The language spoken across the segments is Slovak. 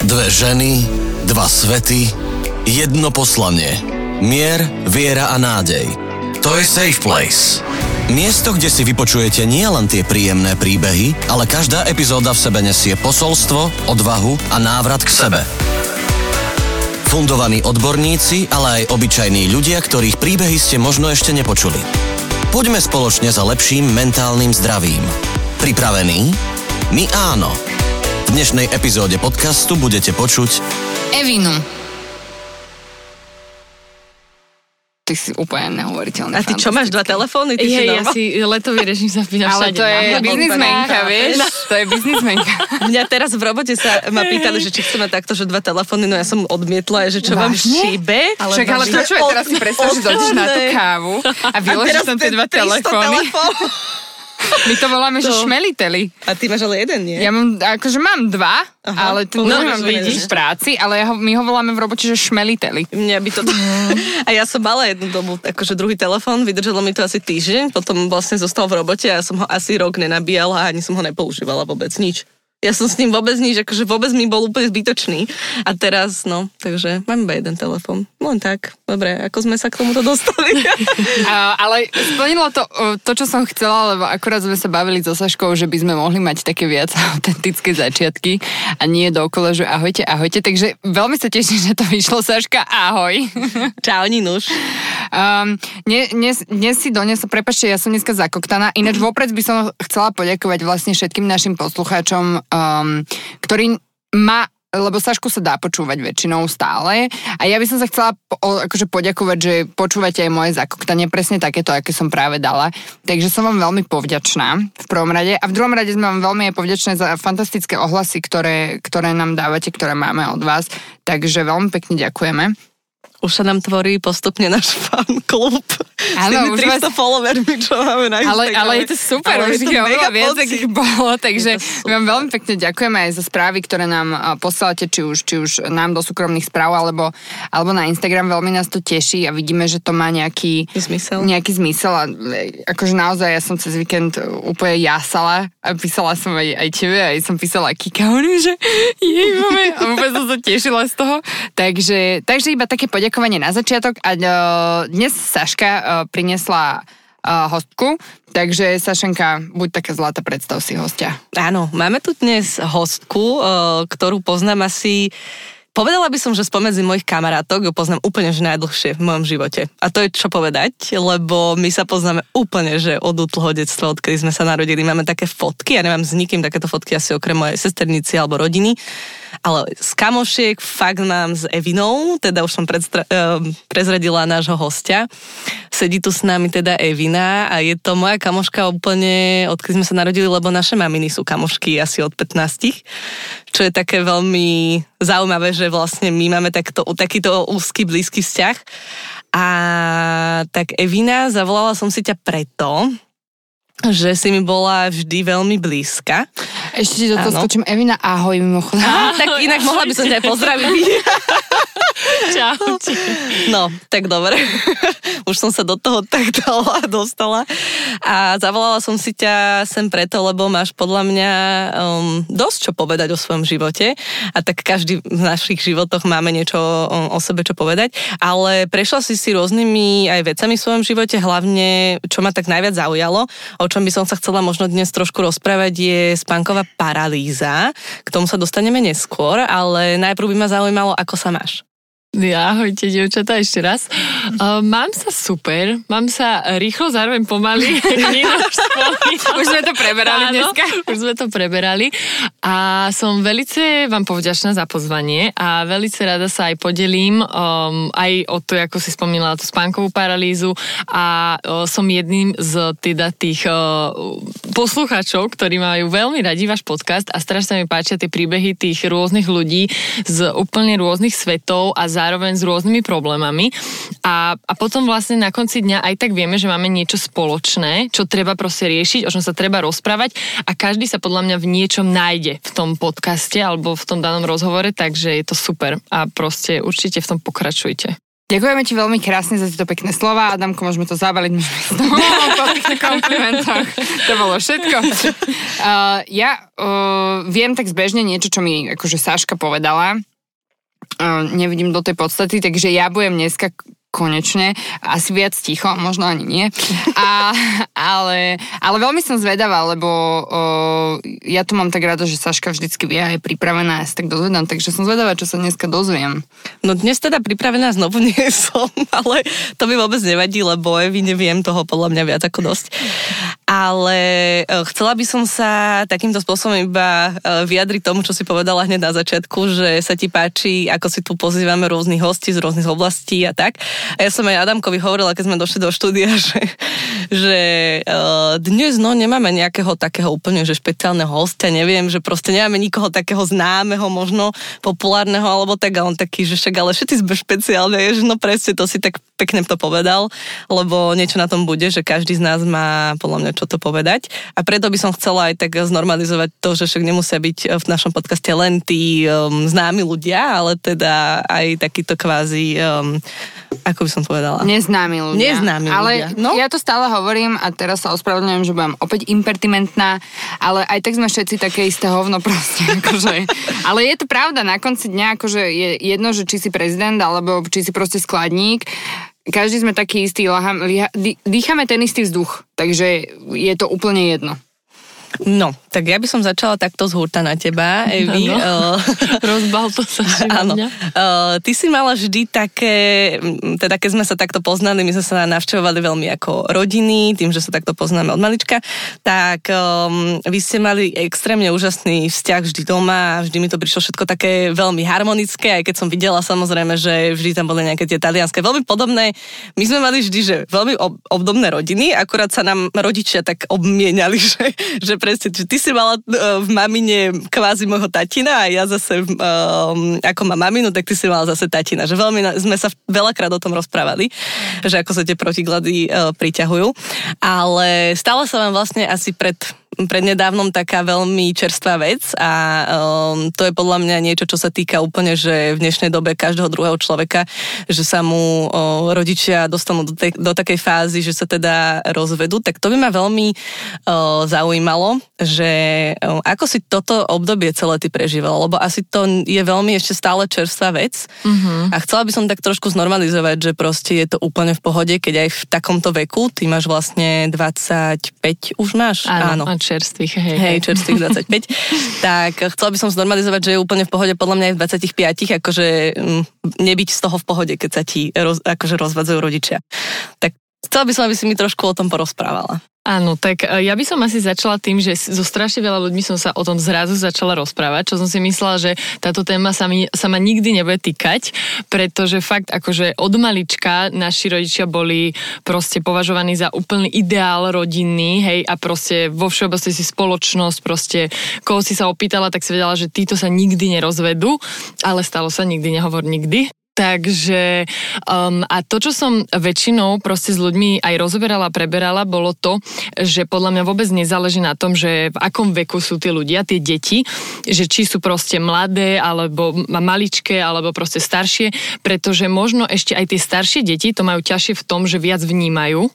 Dve ženy, dva svety, jedno poslanie. Mier, viera a nádej. To je Safe Place. Miesto, kde si vypočujete nielen tie príjemné príbehy, ale každá epizóda v sebe nesie posolstvo, odvahu a návrat k sebe. Fundovaní odborníci, ale aj obyčajní ľudia, ktorých príbehy ste možno ešte nepočuli. Poďme spoločne za lepším mentálnym zdravím. Pripravení? My áno. V dnešnej epizóde podcastu budete počuť Evinu. Ty si úplne neuveriteľný. A ty čo máš, dva telefóny? Ty si Jej, ja norma- si letový režim zapína Ale to je na- biznismenka, vieš? To je biznismenka. Mňa teraz v robote sa ma pýtali, že či chceme takto, že dva telefóny, no ja som odmietla, že čo vám šíbe. Ale to čo je, teraz si predstav, že dojdeš na tú kávu a vyložíš tam tie dva telefóny. My to voláme, že To. šmeliteli. A ty máš ale jeden, nie? Ja mám, akože mám dva, Aha. ale ten No, mám vidíš. vidíš v práci, ale ja ho, my ho voláme v robote, že šmeliteli. Mňa by to... A ja som mala jednu dobu, akože druhý telefón, vydržalo mi to asi týždeň, potom vlastne zostal v robote a ja som ho asi rok nenabíjala a ani som ho nepoužívala vôbec nič. Ja som s ním vôbec nič, akože vôbec mi bol úplne zbytočný. A teraz, no, takže mám iba jeden telefón. Len tak, dobre, ako sme sa k tomuto dostali. A, ale splnilo to, to, čo som chcela, lebo akurát sme sa bavili so Saškou, že by sme mohli mať také viac autentické začiatky a nie dokola, že ahojte, ahojte. Takže veľmi sa teším, že to vyšlo, Saška, ahoj. Čau, Ninuš. Um, dnes, dnes, dnes si donesla, prepačte, ja som dneska zakoktaná. Ináč vopred by som chcela poďakovať vlastne všetkým našim poslucháčom, um, ktorí ma lebo Sašku sa dá počúvať väčšinou stále a ja by som sa chcela po, akože poďakovať, že počúvate aj moje zakoktanie, presne takéto, aké som práve dala. Takže som vám veľmi povďačná v prvom rade a v druhom rade sme vám veľmi aj povďačné za fantastické ohlasy, ktoré, ktoré nám dávate, ktoré máme od vás. Takže veľmi pekne ďakujeme. Už sa nám tvorí postupne náš fan klub. Áno, už tými 300 vás- followermi, čo máme na Ale, Instagrame. ale je to super, Ale už je to mega viac, ich bolo, takže vám veľmi pekne ďakujeme aj za správy, ktoré nám posielate, či už, či už nám do súkromných správ, alebo, alebo na Instagram, veľmi nás to teší a vidíme, že to má nejaký Zmysel. nejaký zmysel. A akože naozaj ja som cez víkend úplne jasala a písala som aj, aj tebe, aj som písala Kika, hovorím, že jej máme. A úplne som sa tešila z toho. Takže, takže iba také poďakovanie na začiatok. A e, dnes Saška e, priniesla e, hostku, takže Sašenka, buď taká zlatá, predstav si hostia. Áno, máme tu dnes hostku, eh, ktorú poznám asi... Povedala by som, že spomedzi mojich kamarátok ju poznám úplne že najdlhšie v mojom živote. A to je čo povedať, lebo my sa poznáme úplne, že od útloho detstva, odkedy sme sa narodili. Máme také fotky, ja nemám s nikým takéto fotky asi okrem mojej sesternici alebo rodiny, ale z kamošiek fakt mám s Evinou, teda už som predstra- eh, prezradila nášho hostia. Sedí tu s nami teda Evina a je to moja kamoška úplne, odkedy sme sa narodili, lebo naše maminy sú kamošky asi od 15, čo je také veľmi zaujímavé, že vlastne my máme takto, takýto úzky, blízky vzťah. A tak Evina, zavolala som si ťa preto, že si mi bola vždy veľmi blízka. Ešte ti do toho skočím. Evina, ahoj mimochodom. Á, tak inak mohla by som ťa pozdraviť. Čau. No, tak dobre. Už som sa do toho tak dala, dostala. A zavolala som si ťa sem preto, lebo máš podľa mňa um, dosť čo povedať o svojom živote. A tak každý v našich životoch máme niečo o, o sebe čo povedať. Ale prešla si si rôznymi aj vecami v svojom živote, hlavne čo ma tak najviac zaujalo, o čom by som sa chcela možno dnes trošku rozprávať, je spánková paralýza. K tomu sa dostaneme neskôr, ale najprv by ma zaujímalo, ako sa máš. Ja, ahojte, dievčatá, ešte raz. Uh, mám sa super, mám sa rýchlo, zároveň pomaly. Už sme to preberali Áno, dneska. Už sme to preberali. A som velice vám povďačná za pozvanie a velice rada sa aj podelím um, aj o to, ako si spomínala, tú spánkovú paralýzu a uh, som jedným z teda tých uh, poslucháčov, ktorí majú veľmi radi váš podcast a strašne mi páčia tie príbehy tých rôznych ľudí z úplne rôznych svetov a zároveň s rôznymi problémami. A, a potom vlastne na konci dňa aj tak vieme, že máme niečo spoločné, čo treba proste riešiť, o čom sa treba rozprávať a každý sa podľa mňa v niečom nájde v tom podcaste alebo v tom danom rozhovore, takže je to super a proste určite v tom pokračujte. Ďakujeme ti veľmi krásne za tieto pekné slova. Adamko, môžeme to zabaliť, môžeme po týchto komplimentoch. To bolo všetko. Uh, ja uh, viem tak zbežne niečo, čo mi akože Saška povedala. Nevidím do tej podstaty, takže ja budem dneska konečne, asi viac ticho, možno ani nie. A, ale, ale veľmi som zvedavá, lebo o, ja to mám tak rada, že Saška vždycky vie a je pripravená, ja sa tak dozvedám, takže som zvedavá, čo sa dneska dozviem. No dnes teda pripravená znovu nie som, ale to mi vôbec nevadí, lebo Evi neviem toho podľa mňa viac ako dosť. Ale e, chcela by som sa takýmto spôsobom iba e, vyjadriť tomu, čo si povedala hneď na začiatku, že sa ti páči, ako si tu pozývame rôznych hostí z rôznych oblastí a tak. A ja som aj Adamkovi hovorila, keď sme došli do štúdia, že, že uh, dnes no nemáme nejakého takého úplne že špeciálneho hostia, neviem, že proste nemáme nikoho takého známeho, možno populárneho alebo tak. A on taký, že však ale všetci sme špeciálne, že no presne to si tak pekne to povedal, lebo niečo na tom bude, že každý z nás má podľa mňa čo to povedať. A preto by som chcela aj tak znormalizovať to, že však nemusia byť v našom podcaste len tí um, známi ľudia, ale teda aj takýto kvázi um, ako by som povedala? Neznámi ľudia. Neznámi ale ľudia. No? ja to stále hovorím a teraz sa ospravedlňujem, že budem opäť impertimentná, ale aj tak sme všetci také isté hovno proste. Akože. ale je to pravda, na konci dňa akože je jedno, že či si prezident alebo či si proste skladník, každý sme taký istý, dýchame ten istý vzduch, takže je to úplne jedno. No, tak ja by som začala takto z hurta na teba, Evi. Rozbal to sa Áno. Uh, ty si mala vždy také, teda keď sme sa takto poznali, my sme sa navštevovali veľmi ako rodiny, tým, že sa takto poznáme od malička, tak um, vy ste mali extrémne úžasný vzťah vždy doma vždy mi to prišlo všetko také veľmi harmonické, aj keď som videla samozrejme, že vždy tam boli nejaké tie talianské, veľmi podobné. My sme mali vždy, že veľmi ob, obdobné rodiny, akurát sa nám rodičia tak obmieniali, že, že presne, že ty si mala uh, v mamine kvázi môjho tatina a ja zase um, ako má maminu, tak ty si mala zase tatina. Že veľmi sme sa veľakrát o tom rozprávali, že ako sa tie protiklady uh, priťahujú. Ale stalo sa vám vlastne asi pred prednedávnom taká veľmi čerstvá vec a um, to je podľa mňa niečo, čo sa týka úplne, že v dnešnej dobe každého druhého človeka, že sa mu uh, rodičia dostanú do, tej, do takej fázy, že sa teda rozvedú, tak to by ma veľmi uh, zaujímalo, že uh, ako si toto obdobie celé ty prežíval, lebo asi to je veľmi ešte stále čerstvá vec. Uh-huh. a chcela by som tak trošku znormalizovať, že proste je to úplne v pohode, keď aj v takomto veku, ty máš vlastne 25 už máš? Áno, Áno čerstvých, hej. Hej, čerstvých 25. tak chcela by som znormalizovať, že je úplne v pohode podľa mňa aj v 25, akože mm, nebyť z toho v pohode, keď sa ti roz, akože rozvádzajú rodičia. Tak chcela by som, aby si mi trošku o tom porozprávala. Áno, tak e, ja by som asi začala tým, že so strašne veľa ľuďmi som sa o tom zrazu začala rozprávať, čo som si myslela, že táto téma sa, mi, sa ma nikdy nebude týkať, pretože fakt akože od malička naši rodičia boli proste považovaní za úplný ideál rodinný, hej, a proste vo všeobecnosti spoločnosť, proste koho si sa opýtala, tak si vedela, že títo sa nikdy nerozvedú, ale stalo sa nikdy, nehovor nikdy. Takže um, a to, čo som väčšinou proste s ľuďmi aj rozoberala, preberala, bolo to, že podľa mňa vôbec nezáleží na tom, že v akom veku sú tí ľudia, tie deti, že či sú proste mladé, alebo maličké, alebo proste staršie, pretože možno ešte aj tie staršie deti to majú ťažšie v tom, že viac vnímajú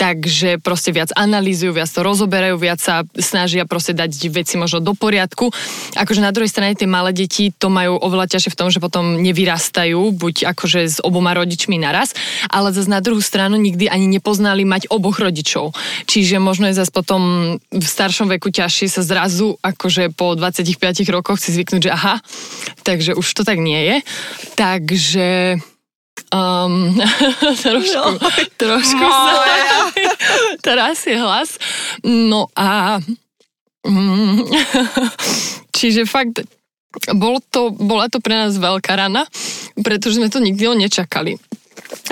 takže proste viac analýzujú, viac to rozoberajú, viac sa snažia proste dať veci možno do poriadku. Akože na druhej strane tie malé deti to majú oveľa ťažšie v tom, že potom nevyrastajú, buď akože s oboma rodičmi naraz, ale zase na druhú stranu nikdy ani nepoznali mať oboch rodičov. Čiže možno je zase potom v staršom veku ťažšie sa zrazu akože po 25 rokoch si zvyknúť, že aha, takže už to tak nie je. Takže Um, trošku, no. trošku sa... Teraz je hlas. No a... Um, čiže fakt, bol to, bola to pre nás veľká rana, pretože sme to nikdy nečakali.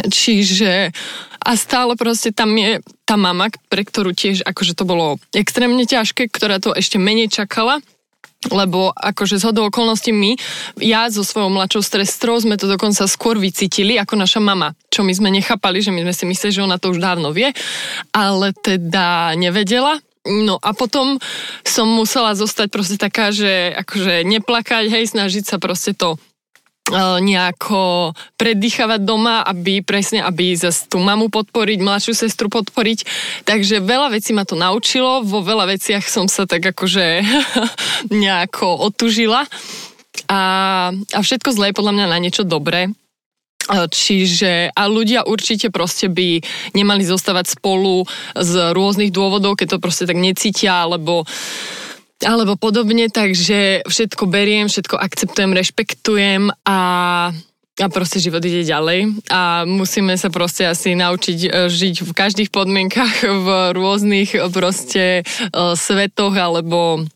Čiže a stále proste tam je tá mama, pre ktorú tiež akože to bolo extrémne ťažké, ktorá to ešte menej čakala lebo akože z hodou okolností my, ja so svojou mladšou strestrou sme to dokonca skôr vycítili ako naša mama, čo my sme nechápali, že my sme si mysleli, že ona to už dávno vie, ale teda nevedela. No a potom som musela zostať proste taká, že akože neplakať, hej, snažiť sa proste to nejako predýchavať doma, aby presne, aby zase tú mamu podporiť, mladšiu sestru podporiť. Takže veľa vecí ma to naučilo, vo veľa veciach som sa tak akože nejako otužila. A, a všetko zlé je podľa mňa na niečo dobré. Čiže a ľudia určite proste by nemali zostávať spolu z rôznych dôvodov, keď to proste tak necítia, alebo alebo podobne, takže všetko beriem, všetko akceptujem, rešpektujem a a proste život ide ďalej. A musíme sa proste asi naučiť e, žiť v každých podmienkach, v rôznych proste e, svetoch alebo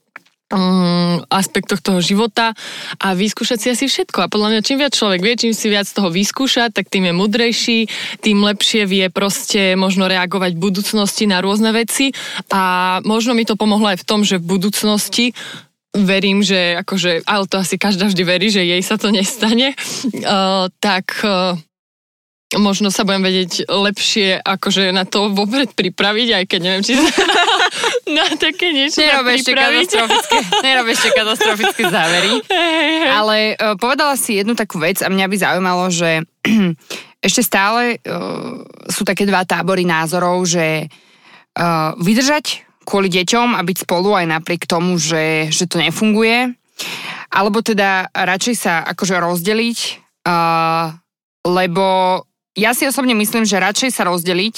um, aspektoch toho života a vyskúšať si asi všetko. A podľa mňa čím viac človek vie, čím si viac toho vyskúša, tak tým je mudrejší, tým lepšie vie proste možno reagovať v budúcnosti na rôzne veci a možno mi to pomohlo aj v tom, že v budúcnosti verím, že akože, ale to asi každá vždy verí, že jej sa to nestane, uh, tak uh, možno sa budem vedieť lepšie akože na to vopred pripraviť, aj keď neviem, či sa na také niečo Nerob ešte katastrofické, nerob ešte katastrofické závery. Hey, hey. Ale uh, povedala si jednu takú vec a mňa by zaujímalo, že ešte stále uh, sú také dva tábory názorov, že uh, vydržať kvôli deťom a byť spolu aj napriek tomu, že, že to nefunguje, alebo teda radšej sa akože rozdeliť, uh, lebo ja si osobne myslím, že radšej sa rozdeliť,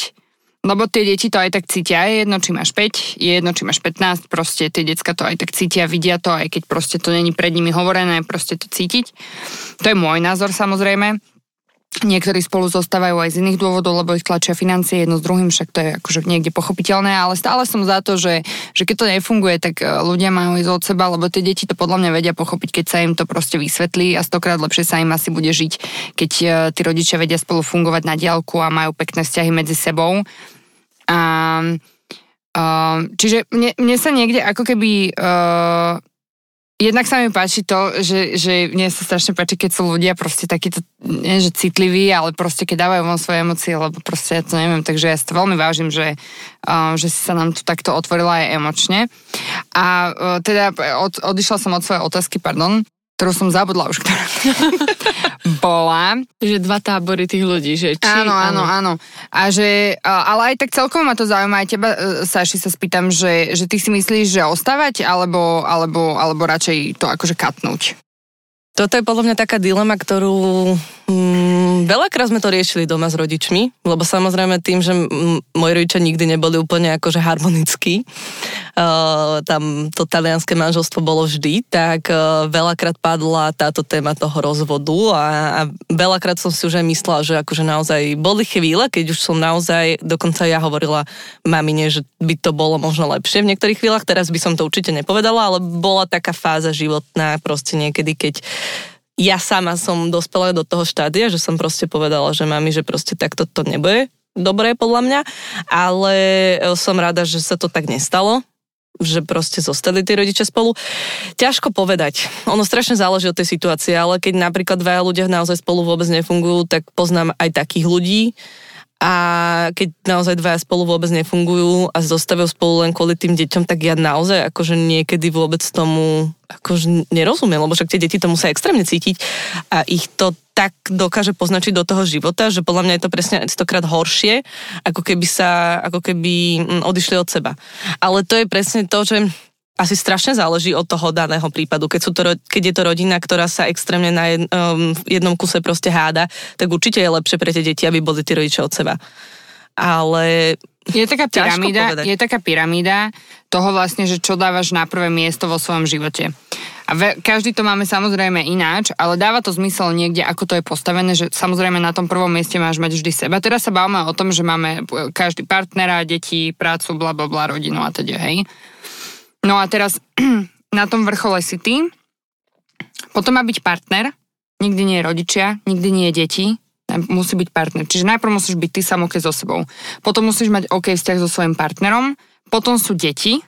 lebo tie deti to aj tak cítia. Je jedno, či máš 5, je jedno, či máš 15, proste tie decka to aj tak cítia, vidia to, aj keď proste to není pred nimi hovorené, proste to cítiť. To je môj názor samozrejme. Niektorí spolu zostávajú aj z iných dôvodov, lebo ich tlačia financie jedno s druhým, však to je akože niekde pochopiteľné, ale stále som za to, že, že keď to nefunguje, tak e, ľudia majú ísť od seba, lebo tie deti to podľa mňa vedia pochopiť, keď sa im to proste vysvetlí a stokrát lepšie sa im asi bude žiť, keď e, tí rodičia vedia spolu fungovať na diálku a majú pekné vzťahy medzi sebou. A, uh, čiže mne, mne sa niekde ako keby uh, Jednak sa mi páči to, že, že mne sa strašne páči, keď sú ľudia proste takíto, nie že citliví, ale proste keď dávajú von svoje emócie, lebo proste ja to neviem, takže ja si to veľmi vážim, že, uh, že si sa nám tu takto otvorila aj emočne. A uh, teda od, odišla som od svojej otázky, pardon ktorú som zabudla už, ktorá bola. Že dva tábory tých ľudí, že či... Áno, áno, áno. A že, ale aj tak celkom ma to zaujíma, aj teba, e, Saši, sa spýtam, že, že ty si myslíš, že ostávať, alebo, alebo, alebo radšej to akože katnúť? Toto je podľa mňa taká dilema, ktorú mm, veľakrát sme to riešili doma s rodičmi, lebo samozrejme tým, že m- moji rodičia nikdy neboli úplne akože harmonickí, uh, tam to talianské manželstvo bolo vždy, tak uh, veľakrát padla táto téma toho rozvodu a, a veľakrát som si už aj myslela, že akože naozaj boli chvíle, keď už som naozaj, dokonca ja hovorila mamine, že by to bolo možno lepšie v niektorých chvíľach, teraz by som to určite nepovedala, ale bola taká fáza životná proste niekedy, keď ja sama som dospela do toho štádia, že som proste povedala, že mami, že proste takto to nebude dobré podľa mňa, ale som rada, že sa to tak nestalo, že proste zostali tí rodičia spolu. Ťažko povedať. Ono strašne záleží od tej situácie, ale keď napríklad dvaja ľudia naozaj spolu vôbec nefungujú, tak poznám aj takých ľudí, a keď naozaj dvaja spolu vôbec nefungujú a zostavujú spolu len kvôli tým deťom, tak ja naozaj akože niekedy vôbec tomu akože nerozumiem, lebo však tie deti to musia extrémne cítiť a ich to tak dokáže poznačiť do toho života, že podľa mňa je to presne stokrát horšie, ako keby sa, ako keby mm, odišli od seba. Ale to je presne to, že asi strašne záleží od toho daného prípadu. Keď, sú to, keď je to rodina, ktorá sa extrémne na jed, um, jednom kuse proste háda, tak určite je lepšie pre tie deti, aby boli tí rodičia od seba. Ale je taká pyramída, je taká pyramída toho vlastne, že čo dávaš na prvé miesto vo svojom živote. A ve, každý to máme samozrejme ináč, ale dáva to zmysel niekde, ako to je postavené, že samozrejme na tom prvom mieste máš mať vždy seba. Teraz sa bavíme o tom, že máme každý partnera, deti, prácu, bla bla bla, rodinu a teda, hej. No a teraz na tom vrchole si ty, potom má byť partner, nikdy nie je rodičia, nikdy nie je deti, musí byť partner. Čiže najprv musíš byť ty samotný so sebou. Potom musíš mať OK vzťah so svojím partnerom, potom sú deti,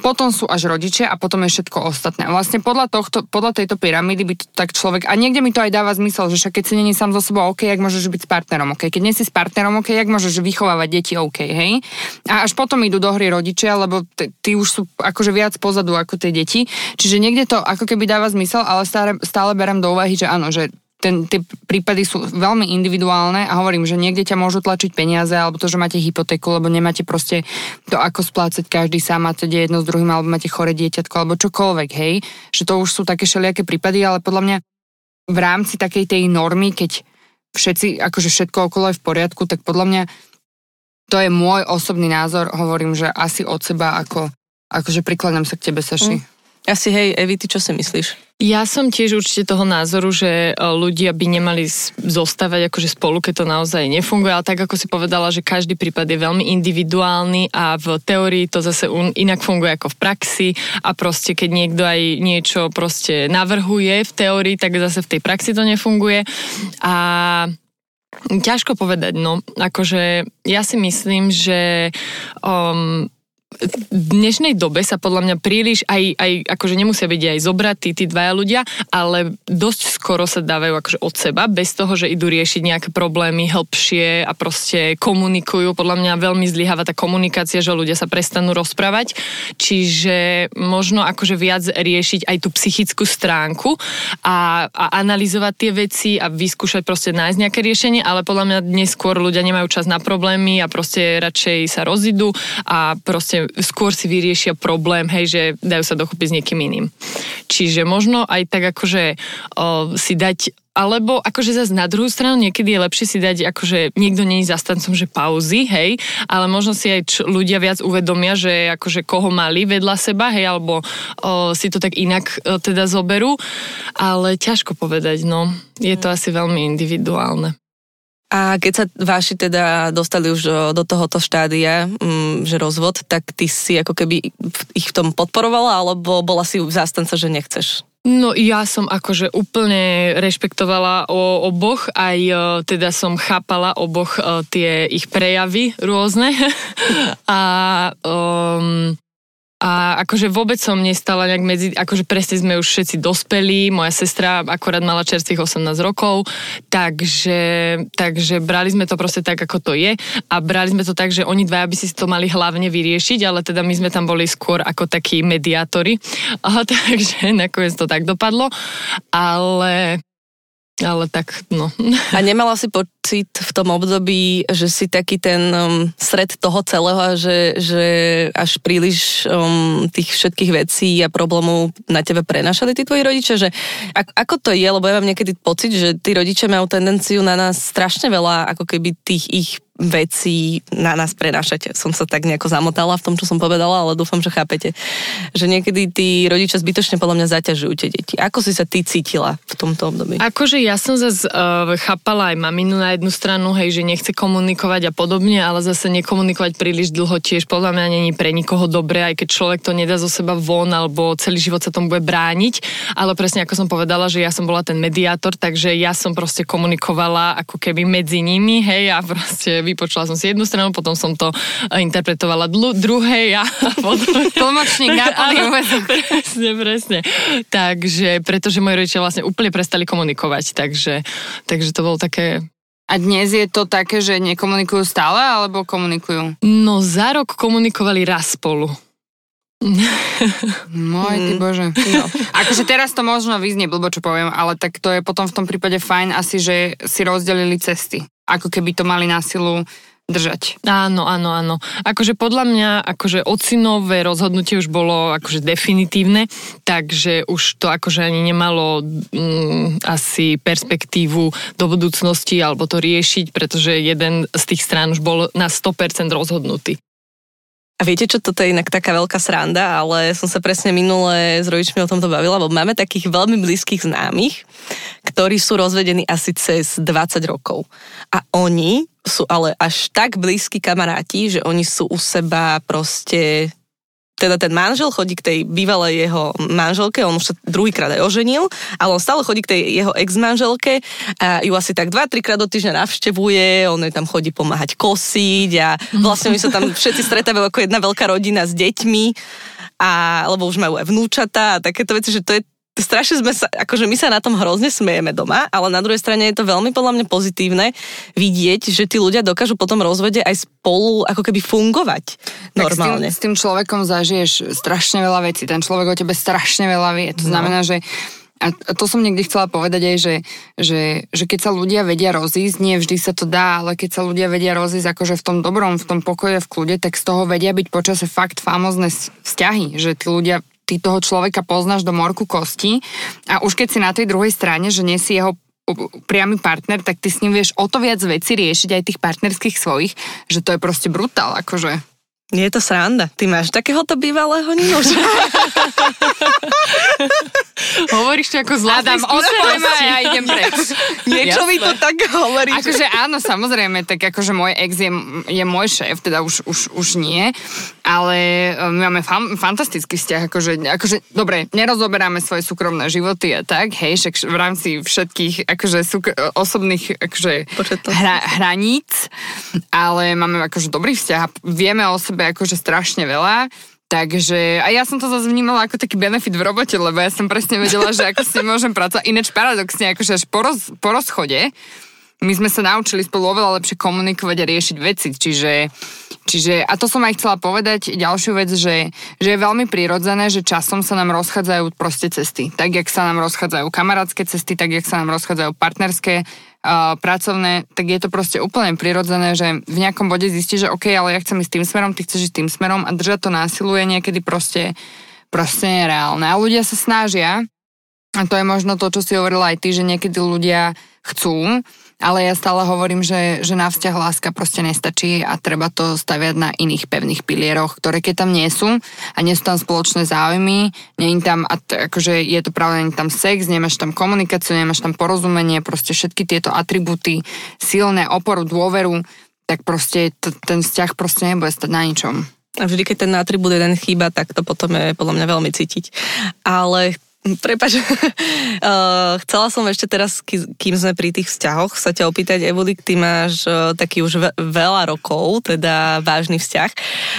potom sú až rodičia a potom je všetko ostatné. A vlastne podľa, tohto, podľa tejto pyramídy by to tak človek, a niekde mi to aj dáva zmysel, že však keď si není sám so sebou, OK, jak môžeš byť s partnerom, OK, keď nie si s partnerom, OK, jak môžeš vychovávať deti, OK, hej. A až potom idú do hry rodičia, lebo tí už sú akože viac pozadu ako tie deti. Čiže niekde to ako keby dáva zmysel, ale stále, stále berem do úvahy, že áno, že ten, tie prípady sú veľmi individuálne a hovorím, že niekde ťa môžu tlačiť peniaze alebo to, že máte hypotéku, lebo nemáte proste to, ako splácať každý sám, máte jedno s druhým, alebo máte chore dieťatko, alebo čokoľvek, hej. Že to už sú také všelijaké prípady, ale podľa mňa v rámci takej tej normy, keď všetci, akože všetko okolo je v poriadku, tak podľa mňa to je môj osobný názor, hovorím, že asi od seba ako, akože prikladám sa k tebe, Saši. Mm. Asi hej, Evi, ty čo si myslíš? Ja som tiež určite toho názoru, že e, ľudia by nemali zostávať akože spolu, keď to naozaj nefunguje, ale tak ako si povedala, že každý prípad je veľmi individuálny a v teórii to zase inak funguje ako v praxi a proste keď niekto aj niečo proste navrhuje v teórii, tak zase v tej praxi to nefunguje a Ťažko povedať, no. Akože ja si myslím, že um, v dnešnej dobe sa podľa mňa príliš aj, aj akože nemusia byť aj zobratí tí dvaja ľudia, ale dosť skoro sa dávajú akože od seba, bez toho, že idú riešiť nejaké problémy hĺbšie a proste komunikujú. Podľa mňa veľmi zlyháva tá komunikácia, že ľudia sa prestanú rozprávať. Čiže možno akože viac riešiť aj tú psychickú stránku a, a analyzovať tie veci a vyskúšať proste nájsť nejaké riešenie, ale podľa mňa dnes skôr ľudia nemajú čas na problémy a proste radšej sa rozidú a proste skôr si vyriešia problém, hej, že dajú sa dokúpiť s niekým iným. Čiže možno aj tak akože o, si dať alebo akože zase na druhú stranu niekedy je lepšie si dať, akože niekto nie je zastancom, že pauzy, hej, ale možno si aj č- ľudia viac uvedomia, že akože koho mali vedľa seba, hej, alebo o, si to tak inak o, teda zoberú, ale ťažko povedať, no. Je to asi veľmi individuálne. A keď sa vaši teda dostali už do, tohoto štádia, mm, že rozvod, tak ty si ako keby ich v tom podporovala, alebo bola si zástanca, že nechceš? No ja som akože úplne rešpektovala o oboch, aj e, teda som chápala oboch e, tie ich prejavy rôzne. a um, a akože vôbec som nestala nejak medzi, akože presne sme už všetci dospelí, moja sestra akorát mala čerstvých 18 rokov, takže, takže brali sme to proste tak, ako to je. A brali sme to tak, že oni dvaja by si to mali hlavne vyriešiť, ale teda my sme tam boli skôr ako takí mediátori, a, takže nakoniec to tak dopadlo, ale ale tak, no. A nemala si pocit v tom období, že si taký ten um, stred toho celého, že, že až príliš um, tých všetkých vecí a problémov na tebe prenašali tí tvoji rodičia? Že, ako, ako to je? Lebo ja mám niekedy pocit, že tí rodičia majú tendenciu na nás strašne veľa ako keby tých ich veci na nás prenášať. Som sa tak nejako zamotala v tom, čo som povedala, ale dúfam, že chápete, že niekedy tí rodičia zbytočne podľa mňa zaťažujú tie deti. Ako si sa ty cítila v tomto období? Akože ja som zase uh, chápala aj maminu na jednu stranu, hej, že nechce komunikovať a podobne, ale zase nekomunikovať príliš dlho tiež podľa mňa není pre nikoho dobré, aj keď človek to nedá zo seba von alebo celý život sa tomu bude brániť. Ale presne ako som povedala, že ja som bola ten mediátor, takže ja som proste komunikovala ako keby medzi nimi, hej, a proste vypočula som si jednu stranu, potom som to eh, interpretovala dlu, druhej a potom... Tlmočník na Presne, presne. Takže, pretože moji rodičia vlastne úplne prestali komunikovať, takže, takže to bolo také a dnes je to také, že nekomunikujú stále, alebo komunikujú? No za rok komunikovali raz spolu. Môj ty mm. bože. No. Akože teraz to možno vyznie blbo, čo poviem, ale tak to je potom v tom prípade fajn asi, že si rozdelili cesty ako keby to mali na silu držať. Áno, áno, áno. Akože podľa mňa, akože ocinové rozhodnutie už bolo akože definitívne, takže už to akože ani nemalo mm, asi perspektívu do budúcnosti alebo to riešiť, pretože jeden z tých strán už bol na 100% rozhodnutý. A viete, čo toto je inak taká veľká sranda, ale som sa presne minule s rodičmi o tomto bavila, lebo máme takých veľmi blízkych známych, ktorí sú rozvedení asi cez 20 rokov. A oni sú ale až tak blízki kamaráti, že oni sú u seba proste teda ten manžel chodí k tej bývalej jeho manželke, on už sa druhýkrát aj oženil, ale on stále chodí k tej jeho ex-manželke a ju asi tak 2-3 krát do týždňa navštevuje, on jej tam chodí pomáhať kosiť a vlastne oni sa tam všetci stretávajú ako jedna veľká rodina s deťmi a, lebo už majú aj vnúčata a takéto veci, že to je strašne sme sa, akože my sa na tom hrozne smejeme doma, ale na druhej strane je to veľmi podľa mňa pozitívne vidieť, že tí ľudia dokážu potom rozvede aj spolu ako keby fungovať normálne. Tak s tým, s tým človekom zažiješ strašne veľa vecí, ten človek o tebe strašne veľa vie, to no. znamená, že a to som niekde chcela povedať aj, že, že, že keď sa ľudia vedia rozísť, nie vždy sa to dá, ale keď sa ľudia vedia rozísť akože v tom dobrom, v tom pokoje, v kľude, tak z toho vedia byť počase fakt famozne vzťahy, že tí ľudia ty toho človeka poznáš do morku kosti a už keď si na tej druhej strane, že nie si jeho priamy partner, tak ty s ním vieš o to viac veci riešiť aj tých partnerských svojich, že to je proste brutál, akože. Nie je to sranda. Ty máš takéhoto bývalého Ninuša? Hovoríš to ako z Adam, a ja idem preč. Niečo mi to tak hovorí. Akože áno, samozrejme, tak akože môj ex je, je môj šéf, teda už, už, už nie, ale e, my máme fan, fantastický vzťah, akože, akože, dobre, nerozoberáme svoje súkromné životy a tak, hej, však v rámci všetkých akože súk- osobných akože hra, hraníc, ale máme akože dobrý vzťah a vieme o sebe akože strašne veľa Takže, a ja som to zase vnímala ako taký benefit v robote, lebo ja som presne vedela, že ako si môžem pracovať. Ináč paradoxne, akože až po, roz, po rozchode, my sme sa naučili spolu oveľa lepšie komunikovať a riešiť veci, čiže, čiže a to som aj chcela povedať, ďalšiu vec, že, že je veľmi prirodzené, že časom sa nám rozchádzajú proste cesty. Tak, jak sa nám rozchádzajú kamarátske cesty, tak, jak sa nám rozchádzajú partnerské pracovné, tak je to proste úplne prirodzené, že v nejakom bode zistí, že OK, ale ja chcem ísť tým smerom, ty chceš ísť tým smerom a držať to násilu je niekedy proste, proste nereálne. A ľudia sa snažia, a to je možno to, čo si hovorila aj ty, že niekedy ľudia chcú, ale ja stále hovorím, že, že na vzťah láska proste nestačí a treba to staviať na iných pevných pilieroch, ktoré keď tam nie sú a nie sú tam spoločné záujmy, nie je tam, a t- akože je to pravda, nie tam sex, nemáš tam komunikáciu, nemáš tam porozumenie, proste všetky tieto atributy, silné oporu, dôveru, tak proste t- ten vzťah proste nebude stať na ničom. A vždy, keď ten atribút jeden chýba, tak to potom je podľa mňa veľmi cítiť. Ale Prepač, uh, chcela som ešte teraz, kým sme pri tých vzťahoch, sa ťa opýtať, Evodik, ty máš uh, taký už ve- veľa rokov, teda vážny vzťah.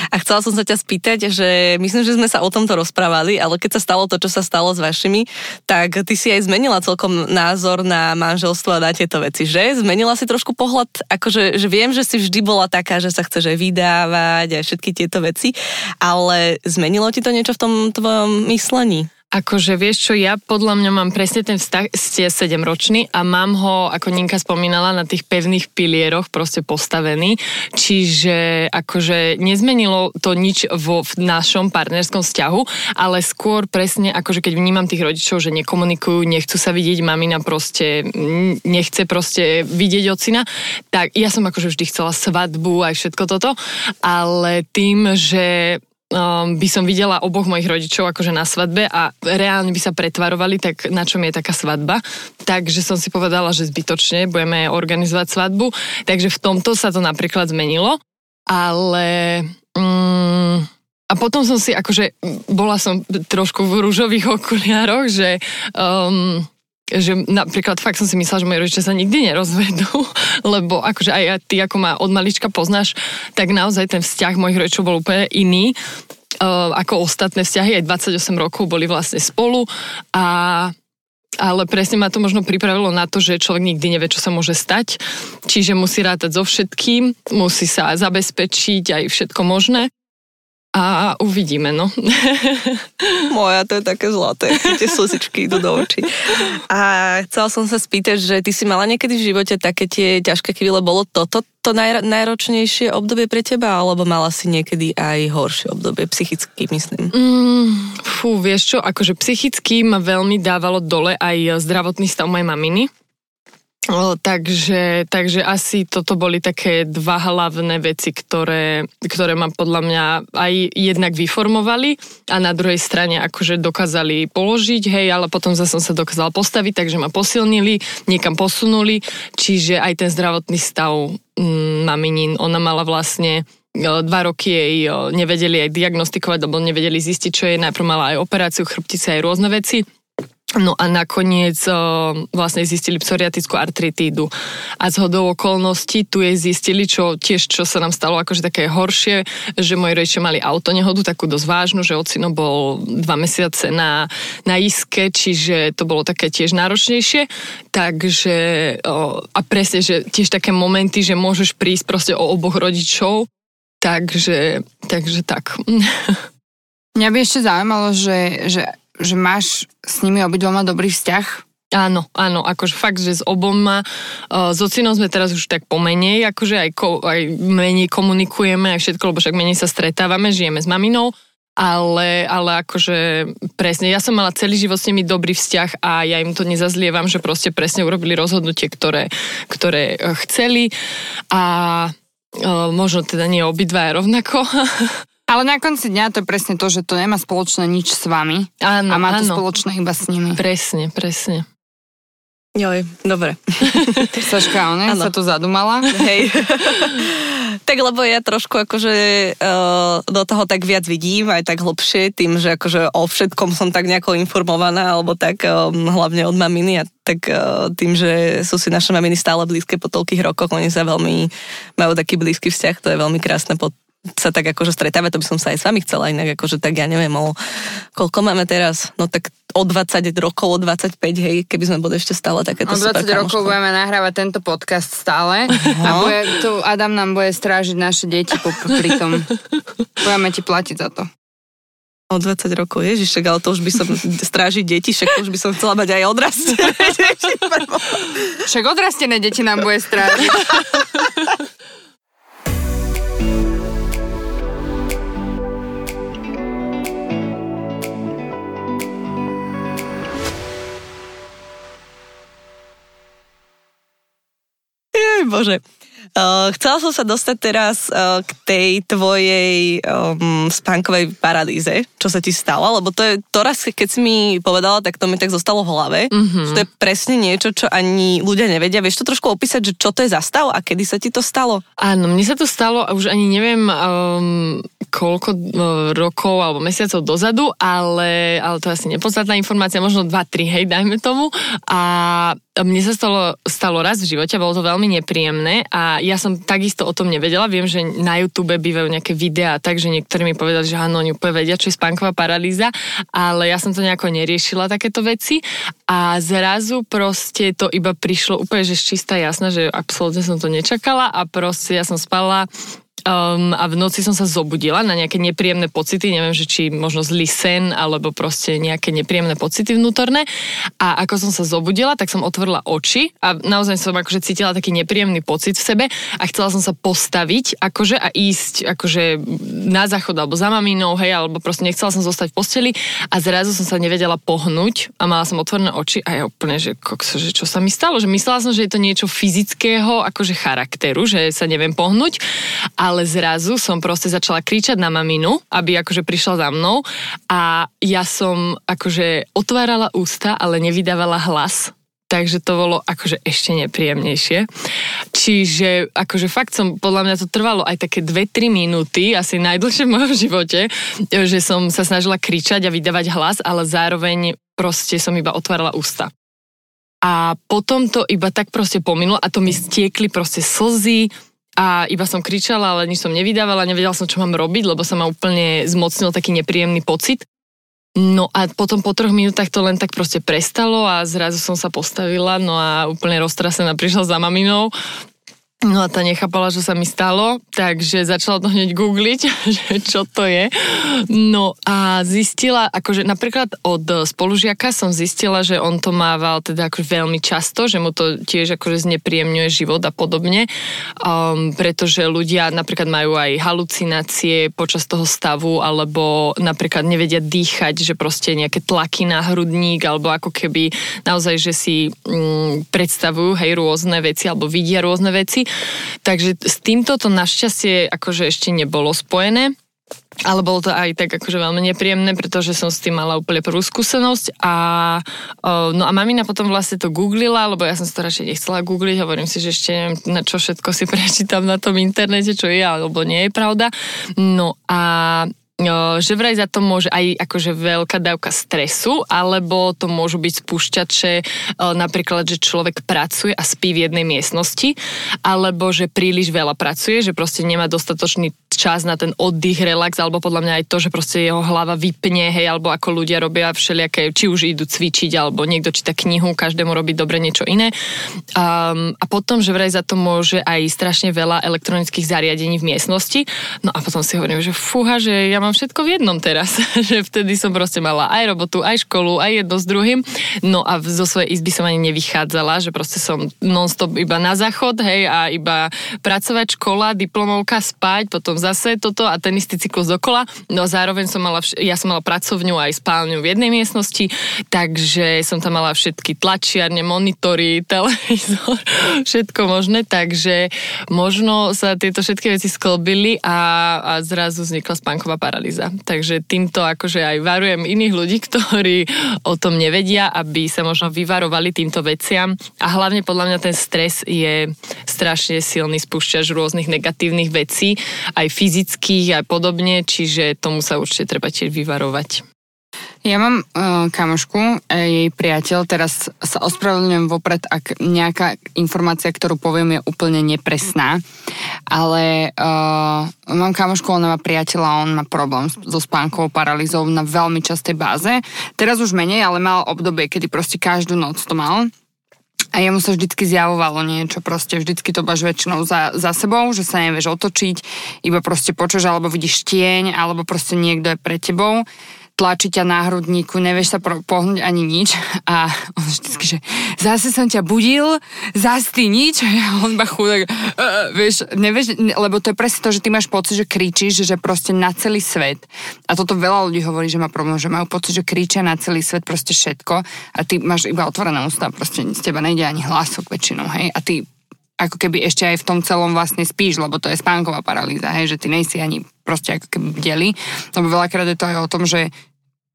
A chcela som sa ťa spýtať, že myslím, že sme sa o tomto rozprávali, ale keď sa stalo to, čo sa stalo s vašimi, tak ty si aj zmenila celkom názor na manželstvo a na tieto veci, že? Zmenila si trošku pohľad, akože že viem, že si vždy bola taká, že sa chceš vydávať a všetky tieto veci, ale zmenilo ti to niečo v tom tvojom myslení? Akože vieš čo, ja podľa mňa mám presne ten vztah, ste 7 ročný a mám ho, ako Ninka spomínala, na tých pevných pilieroch proste postavený. Čiže akože nezmenilo to nič vo v našom partnerskom vzťahu, ale skôr presne akože keď vnímam tých rodičov, že nekomunikujú, nechcú sa vidieť, mamina proste nechce proste vidieť ocina, tak ja som akože vždy chcela svadbu aj všetko toto, ale tým, že um, by som videla oboch mojich rodičov akože na svadbe a reálne by sa pretvarovali, tak na čom je taká svadba. Takže som si povedala, že zbytočne budeme organizovať svadbu. Takže v tomto sa to napríklad zmenilo. Ale... Um, a potom som si akože, bola som trošku v rúžových okuliároch, že um, že napríklad fakt som si myslela, že moji rodičia sa nikdy nerozvedú, lebo akože aj ty, ako ma od malička poznáš, tak naozaj ten vzťah mojich rodičov bol úplne iný. Uh, ako ostatné vzťahy, aj 28 rokov boli vlastne spolu a ale presne ma to možno pripravilo na to, že človek nikdy nevie, čo sa môže stať, čiže musí rátať so všetkým, musí sa zabezpečiť aj všetko možné a uvidíme, no. Moja, to je také zlaté, tie slzičky idú do očí. A chcela som sa spýtať, že ty si mala niekedy v živote také tie ťažké chvíle, bolo toto to naj, najročnejšie obdobie pre teba, alebo mala si niekedy aj horšie obdobie, psychicky myslím? Mm, fú, vieš čo, akože psychicky ma veľmi dávalo dole aj zdravotný stav mojej maminy takže, takže asi toto boli také dva hlavné veci, ktoré, ktoré ma podľa mňa aj jednak vyformovali a na druhej strane akože dokázali položiť, hej, ale potom zase som sa dokázala postaviť, takže ma posilnili, niekam posunuli, čiže aj ten zdravotný stav mm, maminin, ona mala vlastne dva roky jej nevedeli aj diagnostikovať, lebo nevedeli zistiť, čo je. Najprv mala aj operáciu chrbtice, aj rôzne veci No a nakoniec o, vlastne zistili psoriatickú artritídu. A z hodou okolností tu je zistili, čo tiež, čo sa nám stalo akože také horšie, že moji rodičia mali autonehodu, takú dosť vážnu, že ocino bol dva mesiace na, na iske, čiže to bolo také tiež náročnejšie. Takže o, a presne, že tiež také momenty, že môžeš prísť proste o oboch rodičov. Takže, takže tak. Mňa by ešte zaujímalo, že, že že máš s nimi obidvoma dobrý vzťah? Áno, áno, akože fakt, že s oboma, uh, s ocinom sme teraz už tak pomenej, akože aj, ko, aj menej komunikujeme, aj všetko, lebo však menej sa stretávame, žijeme s maminou, ale, ale akože presne, ja som mala celý život s nimi dobrý vzťah a ja im to nezazlievam, že proste presne urobili rozhodnutie, ktoré, ktoré eh, chceli. A uh, možno teda nie obidva rovnako, Ale na konci dňa to je presne to, že to nemá spoločné nič s vami. Áno, a má to áno. spoločné iba s nimi. Presne, presne. Joj, dobre. Saška, ona sa tu zadumala. Hej. tak lebo ja trošku akože uh, do toho tak viac vidím, aj tak hlbšie, tým, že akože o všetkom som tak nejako informovaná, alebo tak um, hlavne od maminy a tak uh, tým, že sú si naše maminy stále blízke po toľkých rokoch, oni sa veľmi, majú taký blízky vzťah, to je veľmi krásne po sa tak akože stretávať, to by som sa aj s vami chcela inak, akože tak ja neviem, o koľko máme teraz, no tak o 20 rokov, o 25, hej, keby sme boli ešte stále takéto O 20 super rokov budeme nahrávať tento podcast stále a bude, tu Adam nám bude strážiť naše deti po, pri tom. Budeme ti platiť za to. O 20 rokov, ježiš, ale to už by som strážiť deti, však to už by som chcela mať aj odrastie. Však odrastené deti nám bude strážiť. Jej, Bože. Uh, chcela som sa dostať teraz uh, k tej tvojej um, spánkovej paralýze, čo sa ti stalo, lebo to je to raz, keď si mi povedala, tak to mi tak zostalo v hlave. Mm-hmm. To je presne niečo, čo ani ľudia nevedia. Vieš to trošku opísať, že čo to je za stav a kedy sa ti to stalo? Áno, mne sa to stalo a už ani neviem um, koľko uh, rokov alebo mesiacov dozadu, ale, ale to je asi nepodstatná informácia, možno 2-3, hej, dajme tomu. A mne sa stalo, stalo raz v živote, bolo to veľmi nepríjemné a ja som takisto o tom nevedela. Viem, že na YouTube bývajú nejaké videá, takže niektorí mi povedali, že áno, oni úplne vedia, čo je spánková paralýza, ale ja som to nejako neriešila takéto veci a zrazu proste to iba prišlo úplne, že čistá jasná, že absolútne som to nečakala a proste ja som spala Um, a v noci som sa zobudila na nejaké nepríjemné pocity, neviem, že či možno zlý sen, alebo proste nejaké nepríjemné pocity vnútorné. A ako som sa zobudila, tak som otvorila oči a naozaj som akože cítila taký nepríjemný pocit v sebe a chcela som sa postaviť akože a ísť akože na záchod alebo za maminou, hej, alebo proste nechcela som zostať v posteli a zrazu som sa nevedela pohnúť a mala som otvorené oči a ja úplne, že, kokso, že čo sa mi stalo, že myslela som, že je to niečo fyzického, akože charakteru, že sa neviem pohnúť, ale zrazu som proste začala kričať na maminu, aby akože prišla za mnou a ja som akože otvárala ústa, ale nevydávala hlas, takže to bolo akože ešte nepríjemnejšie. Čiže akože fakt som, podľa mňa to trvalo aj také 2-3 minúty, asi najdlhšie v mojom živote, že som sa snažila kričať a vydávať hlas, ale zároveň proste som iba otvárala ústa. A potom to iba tak proste pominulo a to mi stiekli proste slzy a iba som kričala, ale nič som nevydávala, nevedela som, čo mám robiť, lebo sa ma úplne zmocnil taký nepríjemný pocit. No a potom po troch minútach to len tak proste prestalo a zrazu som sa postavila, no a úplne roztrasená prišla za maminou. No a tá nechápala, čo sa mi stalo, takže začala to hneď googliť, že čo to je. No a zistila, akože napríklad od spolužiaka som zistila, že on to mával teda akože veľmi často, že mu to tiež akože znepríjemňuje život a podobne, um, pretože ľudia napríklad majú aj halucinácie počas toho stavu, alebo napríklad nevedia dýchať, že proste nejaké tlaky na hrudník, alebo ako keby naozaj, že si mm, predstavujú hej rôzne veci, alebo vidia rôzne veci. Takže s týmto to našťastie akože ešte nebolo spojené. Ale bolo to aj tak akože veľmi nepríjemné, pretože som s tým mala úplne prvú skúsenosť a o, no a mamina potom vlastne to googlila, lebo ja som si to radšej nechcela googliť, hovorím si, že ešte neviem, na čo všetko si prečítam na tom internete, čo je alebo nie je pravda. No a že vraj za to môže aj akože veľká dávka stresu, alebo to môžu byť spúšťače napríklad, že človek pracuje a spí v jednej miestnosti, alebo že príliš veľa pracuje, že proste nemá dostatočný čas na ten oddych, relax, alebo podľa mňa aj to, že proste jeho hlava vypne, hej, alebo ako ľudia robia všelijaké, či už idú cvičiť, alebo niekto číta knihu, každému robiť dobre niečo iné. Um, a potom, že vraj za to môže aj strašne veľa elektronických zariadení v miestnosti. No a potom si hovorím, že fúha, že ja mám všetko v jednom teraz. že vtedy som proste mala aj robotu, aj školu, aj jedno s druhým. No a zo svojej izby som ani nevychádzala, že proste som non-stop iba na záchod, hej, a iba pracovať, škola, diplomovka, spať, potom zase toto a ten istý cyklus dokola. No a zároveň som mala, vš- ja som mala pracovňu aj spálňu v jednej miestnosti, takže som tam mala všetky tlačiarne, monitory, televízor, všetko možné, takže možno sa tieto všetky veci sklbili a, a zrazu vznikla spánková paralýza. Takže týmto akože aj varujem iných ľudí, ktorí o tom nevedia, aby sa možno vyvarovali týmto veciam a hlavne podľa mňa ten stres je strašne silný spúšťač rôznych negatívnych vecí, aj fyzických a podobne, čiže tomu sa určite treba tiež vyvarovať. Ja mám uh, kamošku, jej priateľ, teraz sa ospravedlňujem vopred, ak nejaká informácia, ktorú poviem, je úplne nepresná, ale uh, mám kamošku, ona má priateľa, on má problém so spánkovou paralýzou na veľmi častej báze. Teraz už menej, ale mal obdobie, kedy proste každú noc to mal. A jemu sa vždycky zjavovalo niečo, proste vždycky to máš väčšinou za, za sebou, že sa nevieš otočiť, iba proste počuješ, alebo vidíš tieň, alebo proste niekto je pred tebou tlačí ťa na hrudníku, nevieš sa pohnúť ani nič. A on vždycky, že zase som ťa budil, zase ty nič. A on iba chudák, uh, vieš, nevieš, lebo to je presne to, že ty máš pocit, že kričíš, že proste na celý svet. A toto veľa ľudí hovorí, že má problém, že majú pocit, že kričia na celý svet proste všetko. A ty máš iba otvorené ústa, proste z teba nejde ani hlasok väčšinou, hej, a ty ako keby ešte aj v tom celom vlastne spíš, lebo to je spánková paralýza, hej, že ty nejsi ani proste ako keby bdeli, lebo veľakrát je to aj o tom, že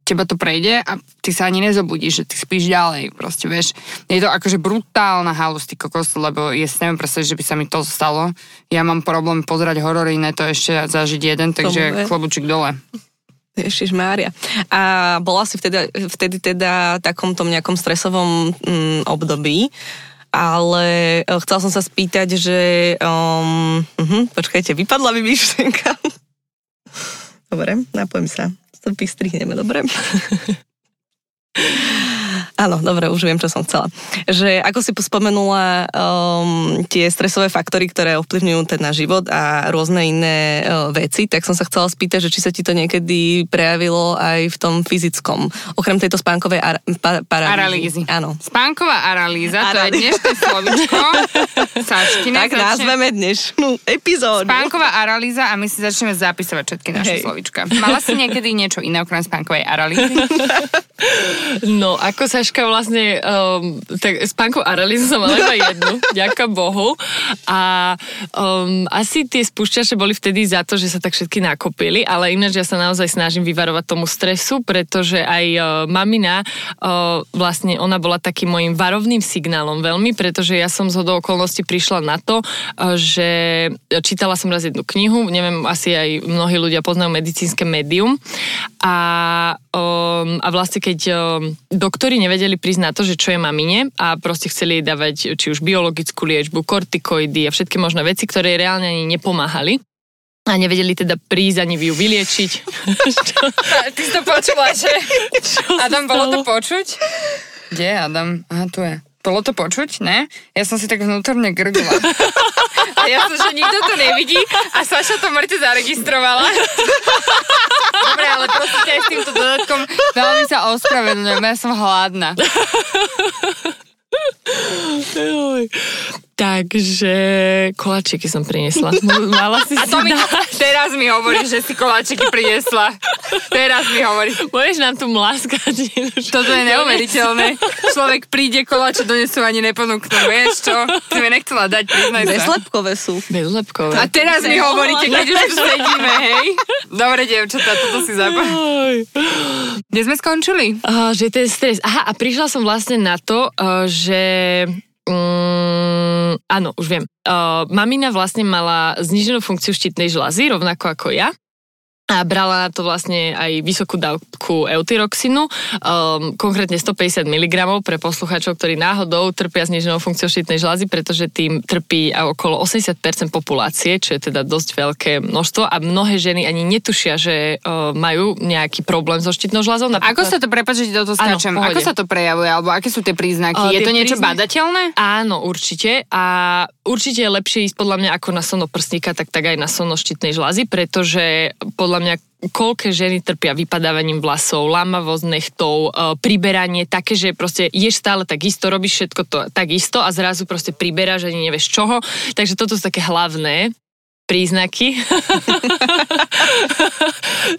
teba to prejde a ty sa ani nezobudíš, že ty spíš ďalej, proste vieš. Je to akože brutálna halus, ty kokos, lebo si neviem predstaviť, že by sa mi to stalo. Ja mám problém pozerať horory, ne to ešte zažiť jeden, takže klobučík dole. Ježiš Mária. A bola si vtedy, vtedy teda v takom tom nejakom stresovom mm, období, ale eh, chcela som sa spýtať, že um, uh-huh, počkajte, vypadla mi myšlenka. Dobre, napojím sa to vystrihneme, dobre? Áno, dobre, už viem, čo som chcela. Že ako si spomenula um, tie stresové faktory, ktoré ovplyvňujú ten náš život a rôzne iné uh, veci, tak som sa chcela spýtať, že či sa ti to niekedy prejavilo aj v tom fyzickom, okrem tejto spánkovej ar- pa- paralýzy. Áno. Spánková aralýza, to je dnešné slovičko. Sačkine, tak začne... nazveme dnešnú epizódu. Spánková aralýza a my si začneme zapisovať všetky naše Hej. slovička. Mala si niekedy niečo iné okrem spánkovej aralýzy? no, ako sa Saška vlastne, um, tak spánku Aralizu som mala iba jednu, ďaká Bohu. A um, asi tie spúšťače boli vtedy za to, že sa tak všetky nakopili, ale ináč ja sa naozaj snažím vyvarovať tomu stresu, pretože aj uh, mamina, uh, vlastne ona bola takým môjim varovným signálom veľmi, pretože ja som z hodou okolností prišla na to, uh, že čítala som raz jednu knihu, neviem, asi aj mnohí ľudia poznajú medicínske médium a, um, a vlastne keď um, doktori nevedia nevedeli prísť na to, že čo je mamine a proste chceli jej dávať či už biologickú liečbu, kortikoidy a všetky možné veci, ktoré reálne ani nepomáhali. A nevedeli teda prísť ani ju vyliečiť. Ty si to počula, že? Adam, bolo to počuť? Kde je Adam? Aha, tu je. Bolo to počuť, ne? Ja som si tak vnútorne grgla. A ja som, že nikto to nevidí a Saša to mŕte zaregistrovala. Dobre, ale prosím aj s týmto dodatkom veľmi sa ospravedlňujem, ja som hladná. Takže koláčiky som priniesla. Mala si A to mi teraz mi hovoríš, že si koláčiky priniesla. Teraz mi hovoríš. Môžeš nám tu mlaskať. Toto je neuveriteľné. Človek príde, koláče donesú ani neponúknú. Vieš čo? Ty mi nechcela dať, priznaj. Bezlepkové sú. Bezlepkové. A teraz mi hovoríte, keď už tu sedíme, hej? Dobre, devčatá, toto si zapá. Kde sme skončili? Uh, že ten stres. Aha, a prišla som vlastne na to, uh, že Mm, áno, už viem. Uh, mamina vlastne mala zniženú funkciu štítnej žľazy, rovnako ako ja. A brala na to vlastne aj vysokú dávku eutyroxinu, um, konkrétne 150 mg pre poslucháčov, ktorí náhodou trpia zniženou funkciou štítnej žľazy, pretože tým trpí okolo 80% populácie, čo je teda dosť veľké množstvo a mnohé ženy ani netušia, že uh, majú nejaký problém so štítnou žľazou. Napríklad... Ako sa to, do toho skáčem, ako sa to prejavuje, alebo aké sú tie príznaky? Uh, je to niečo príznak... badateľné? Áno, určite a určite je lepšie ísť podľa mňa ako na sono prsníka, tak tak aj na sono štítnej žľazy, pretože podľa podľa mňa koľké ženy trpia vypadávaním vlasov, lámavosť nechtov, e, priberanie, také, že proste ješ stále tak isto, robíš všetko to tak isto a zrazu proste priberáš ani nevieš čoho. Takže toto sú také hlavné príznaky.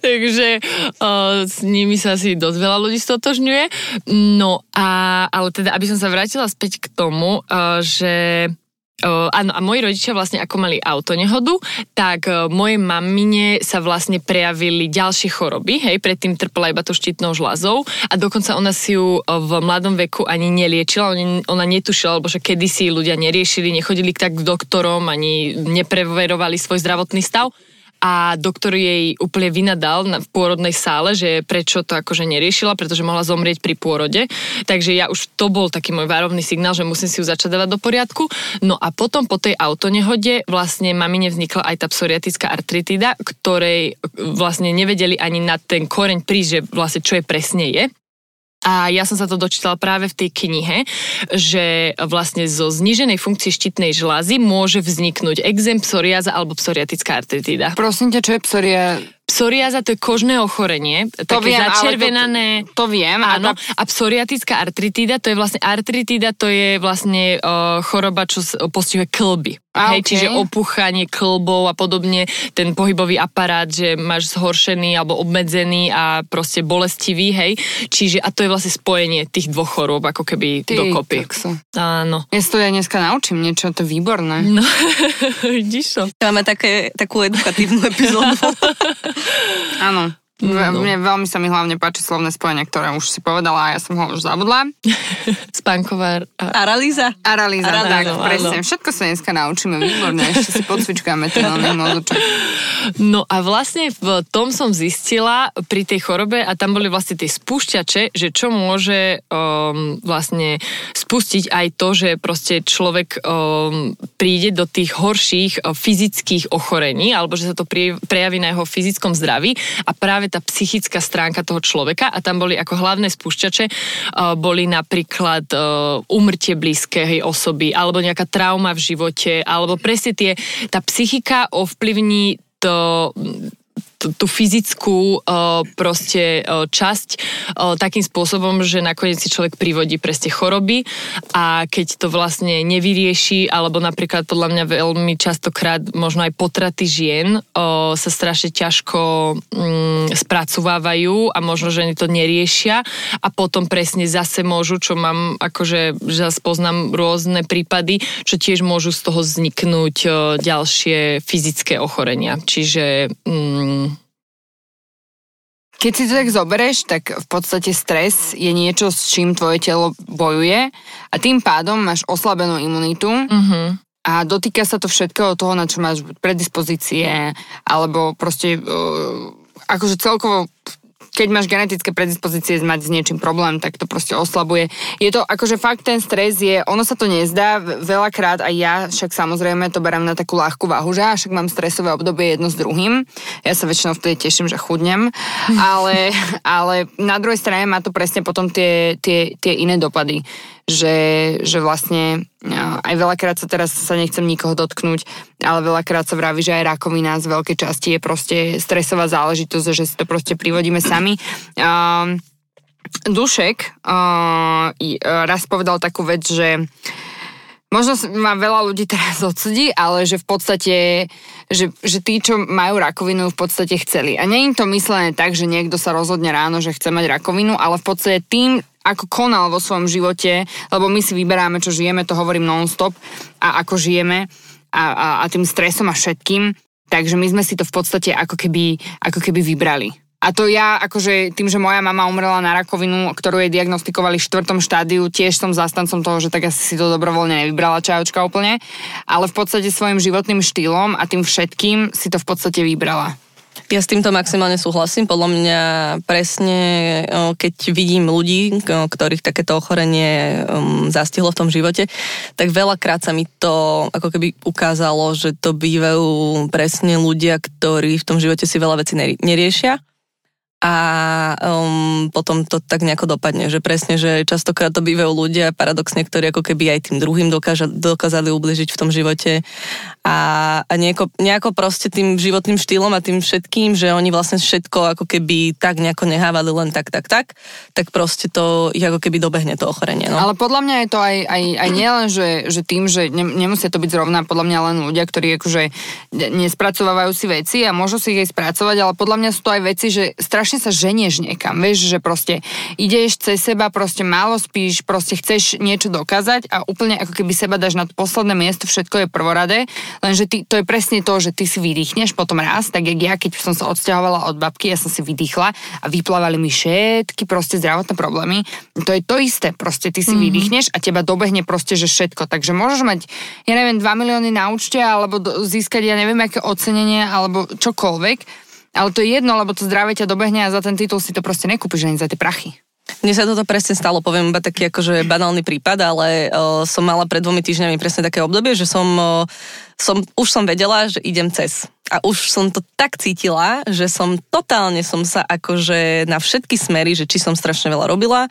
Takže uh, s nimi sa asi dosť veľa ľudí stotožňuje. No a, ale teda, aby som sa vrátila späť k tomu, uh, že Uh, áno, a moji rodičia vlastne ako mali autonehodu, tak uh, mojej mamine sa vlastne prejavili ďalšie choroby, hej, predtým trpela iba to štítnou žľazou a dokonca ona si ju v mladom veku ani neliečila, ona, ona netušila, lebo že kedysi ľudia neriešili, nechodili tak k doktorom, ani nepreverovali svoj zdravotný stav a doktor jej úplne vynadal na, v pôrodnej sále, že prečo to akože neriešila, pretože mohla zomrieť pri pôrode. Takže ja už to bol taký môj várovný signál, že musím si ju začať dávať do poriadku. No a potom po tej autonehode vlastne mamine vznikla aj tá psoriatická artritída, ktorej vlastne nevedeli ani na ten koreň prísť, že vlastne čo je presne je. A ja som sa to dočítala práve v tej knihe, že vlastne zo zníženej funkcie štítnej žlázy môže vzniknúť exém, psoriáza alebo psoriatická artritída. Prosím ťa, čo je psoria... Psoriáza to je kožné ochorenie, to také viem, začervenané. To, to viem. Áno. A psoriatická artritída, to je vlastne artritída, to je vlastne uh, choroba, čo postihuje klby. A, hej, okay. Čiže opuchanie klbov a podobne, ten pohybový aparát, že máš zhoršený alebo obmedzený a proste bolestivý, hej. Čiže a to je vlastne spojenie tých dvoch chorôb, ako keby Ty, dokopy. Áno. Ja si to ja dneska naučím niečo, to je výborné. No, vidíš to. Máme také, takú edukatívnu epizódu. Áno. No. Mne veľmi sa mi hlavne páči slovné spojenie, ktoré už si povedala a ja som ho už zabudla. Spánková... A... Aralíza. Aralíza, tak, áno, presne. Áno. Všetko sa dneska naučíme, výborné. Ešte si podcvičkáme ten mozogček. No a vlastne v tom som zistila pri tej chorobe a tam boli vlastne tie spúšťače, že čo môže um, vlastne spustiť aj to, že proste človek um, príde do tých horších uh, fyzických ochorení alebo že sa to prejaví na jeho fyzickom zdraví a práve práve tá psychická stránka toho človeka a tam boli ako hlavné spúšťače, uh, boli napríklad uh, umrtie blízkej osoby alebo nejaká trauma v živote alebo presne tie, tá psychika ovplyvní to tú fyzickú proste časť takým spôsobom, že nakoniec si človek privodí presne choroby a keď to vlastne nevyrieši, alebo napríklad podľa mňa veľmi častokrát možno aj potraty žien sa strašne ťažko mm, spracovávajú a možno ženy to neriešia a potom presne zase môžu, čo mám akože, že poznám rôzne prípady, čo tiež môžu z toho vzniknúť ďalšie fyzické ochorenia. Čiže mm, keď si to tak zoberieš, tak v podstate stres je niečo, s čím tvoje telo bojuje a tým pádom máš oslabenú imunitu uh-huh. a dotýka sa to všetkého toho, na čo máš predispozície alebo proste uh, akože celkovo keď máš genetické predispozície mať s niečím problém, tak to proste oslabuje. Je to akože fakt ten stres je, ono sa to nezdá veľakrát a ja však samozrejme to berám na takú ľahkú váhu, že však mám stresové obdobie jedno s druhým. Ja sa väčšinou vtedy teším, že chudnem, ale, ale na druhej strane má to presne potom tie, tie, tie iné dopady že, že vlastne aj veľakrát sa teraz sa nechcem nikoho dotknúť, ale veľakrát sa vraví, že aj rakovina z veľkej časti je proste stresová záležitosť, že si to proste privodíme sami. Dušek raz povedal takú vec, že možno ma veľa ľudí teraz odsudí, ale že v podstate, že, že tí, čo majú rakovinu, v podstate chceli. A nie je to myslené tak, že niekto sa rozhodne ráno, že chce mať rakovinu, ale v podstate tým, ako konal vo svojom živote, lebo my si vyberáme, čo žijeme, to hovorím non-stop a ako žijeme a, a, a tým stresom a všetkým, takže my sme si to v podstate ako keby, ako keby vybrali. A to ja, akože tým, že moja mama umrela na rakovinu, ktorú jej diagnostikovali v štvrtom štádiu, tiež som zastancom toho, že tak asi si to dobrovoľne nevybrala čajočka úplne, ale v podstate svojim životným štýlom a tým všetkým si to v podstate vybrala. Ja s týmto maximálne súhlasím. Podľa mňa presne, keď vidím ľudí, ktorých takéto ochorenie um, zastihlo v tom živote, tak veľakrát sa mi to ako keby ukázalo, že to bývajú presne ľudia, ktorí v tom živote si veľa vecí neriešia a um, potom to tak nejako dopadne, že presne, že častokrát to bývajú ľudia paradoxne, ktorí ako keby aj tým druhým dokáža, dokázali ubližiť v tom živote a, a nejako, nejako proste tým životným štýlom a tým všetkým, že oni vlastne všetko ako keby tak nejako nehávali len tak, tak, tak, tak proste to ich ako keby dobehne to ochorenie. No. Ale podľa mňa je to aj, aj, aj nielen, že, že tým, že ne, nemusia to byť zrovna podľa mňa len ľudia, ktorí akože nespracovávajú si veci a môžu si ich aj spracovať, ale podľa mňa sú to aj veci, že strašne strašne sa ženieš niekam, vieš, že proste ideš cez seba, proste málo spíš, proste chceš niečo dokázať a úplne ako keby seba dáš na posledné miesto, všetko je prvoradé, lenže ty, to je presne to, že ty si vydýchneš potom raz, tak jak ja, keď som sa odsťahovala od babky, ja som si vydýchla a vyplávali mi všetky proste zdravotné problémy, to je to isté, proste ty si mm-hmm. vydýchneš a teba dobehne proste, že všetko, takže môžeš mať, ja neviem, 2 milióny na účte alebo získať, ja neviem, aké ocenenie alebo čokoľvek, ale to je jedno, lebo to zdravie ťa dobehne a za ten titul si to proste nekúpiš ani za tie prachy. Mne sa toto presne stalo, poviem iba taký akože banálny prípad, ale uh, som mala pred dvomi týždňami presne také obdobie, že som, uh, som, už som vedela, že idem cez. A už som to tak cítila, že som totálne som sa akože na všetky smery, že či som strašne veľa robila,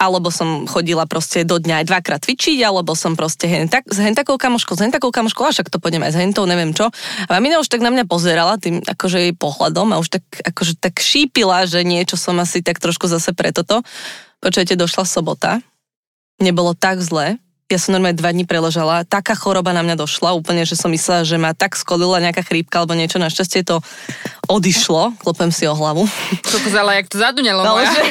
alebo som chodila proste do dňa aj dvakrát cvičiť, alebo som proste hen, tak, s hen takou kamoškou, s hen takou kamoškou, a však to pôjdem aj s hentou, neviem čo. A mamina už tak na mňa pozerala tým akože jej pohľadom a už tak akože tak šípila, že niečo som asi tak trošku zase pre toto. Počujete, došla sobota, nebolo tak zle, ja som normálne dva dní preležala, taká choroba na mňa došla, úplne, že som myslela, že ma tak skolila nejaká chrípka alebo niečo, našťastie to odišlo, klopem si o hlavu. To ale jak to zadunelo no, moja. Že...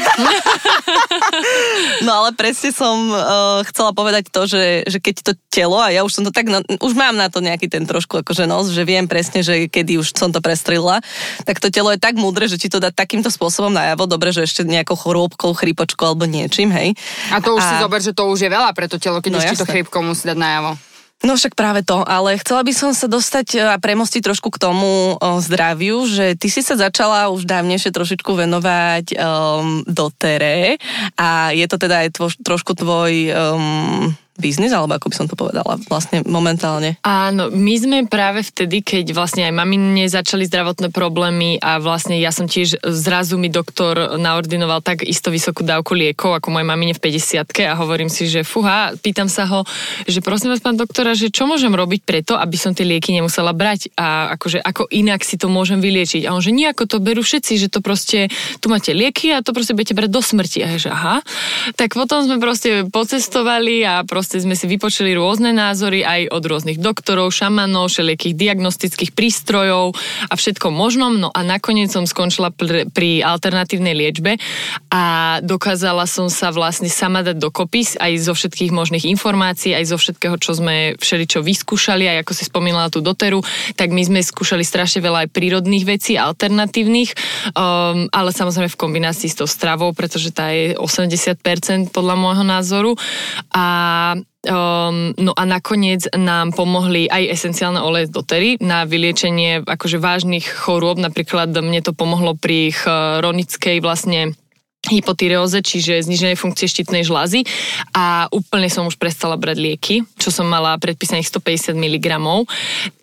no ale presne som uh, chcela povedať to, že, že keď to telo, a ja už som to tak, na, už mám na to nejaký ten trošku akože nos, že viem presne, že kedy už som to prestrelila, tak to telo je tak múdre, že ti to dá takýmto spôsobom najavo, dobre, že ešte nejakou chorôbkou, chrípočkou alebo niečím, hej. A to už a... si zober, že to už je veľa pre to telo, keď no, už ti to chrípkou musí dať najavo. No však práve to, ale chcela by som sa dostať e, a premostiť trošku k tomu o, zdraviu, že ty si sa začala už dávnejšie trošičku venovať um, dotere a je to teda aj tvo, trošku tvoj um, biznis, alebo ako by som to povedala vlastne momentálne? Áno, my sme práve vtedy, keď vlastne aj mamine začali zdravotné problémy a vlastne ja som tiež zrazu mi doktor naordinoval tak isto vysokú dávku liekov ako mojej mamine v 50 a hovorím si, že fuha, pýtam sa ho, že prosím vás pán doktora, že čo môžem robiť preto, aby som tie lieky nemusela brať a akože ako inak si to môžem vyliečiť. A on, že nejako to berú všetci, že to proste, tu máte lieky a to proste budete brať do smrti. A ja, že aha. Tak potom sme proste pocestovali a proste proste sme si vypočuli rôzne názory aj od rôznych doktorov, šamanov, všelijakých diagnostických prístrojov a všetko možnom. No a nakoniec som skončila pr- pri alternatívnej liečbe a dokázala som sa vlastne sama dať dokopy aj zo všetkých možných informácií, aj zo všetkého, čo sme všeličo vyskúšali, aj ako si spomínala tú doteru, tak my sme skúšali strašne veľa aj prírodných vecí, alternatívnych, um, ale samozrejme v kombinácii s tou stravou, pretože tá je 80% podľa môjho názoru. A Um, no a nakoniec nám pomohli aj esenciálne oleje z dotery na vyliečenie akože vážnych chorôb. Napríklad mne to pomohlo pri chronickej vlastne hypotyreóze, čiže zniženej funkcie štítnej žlázy a úplne som už prestala brať lieky, čo som mala predpísaných 150 mg.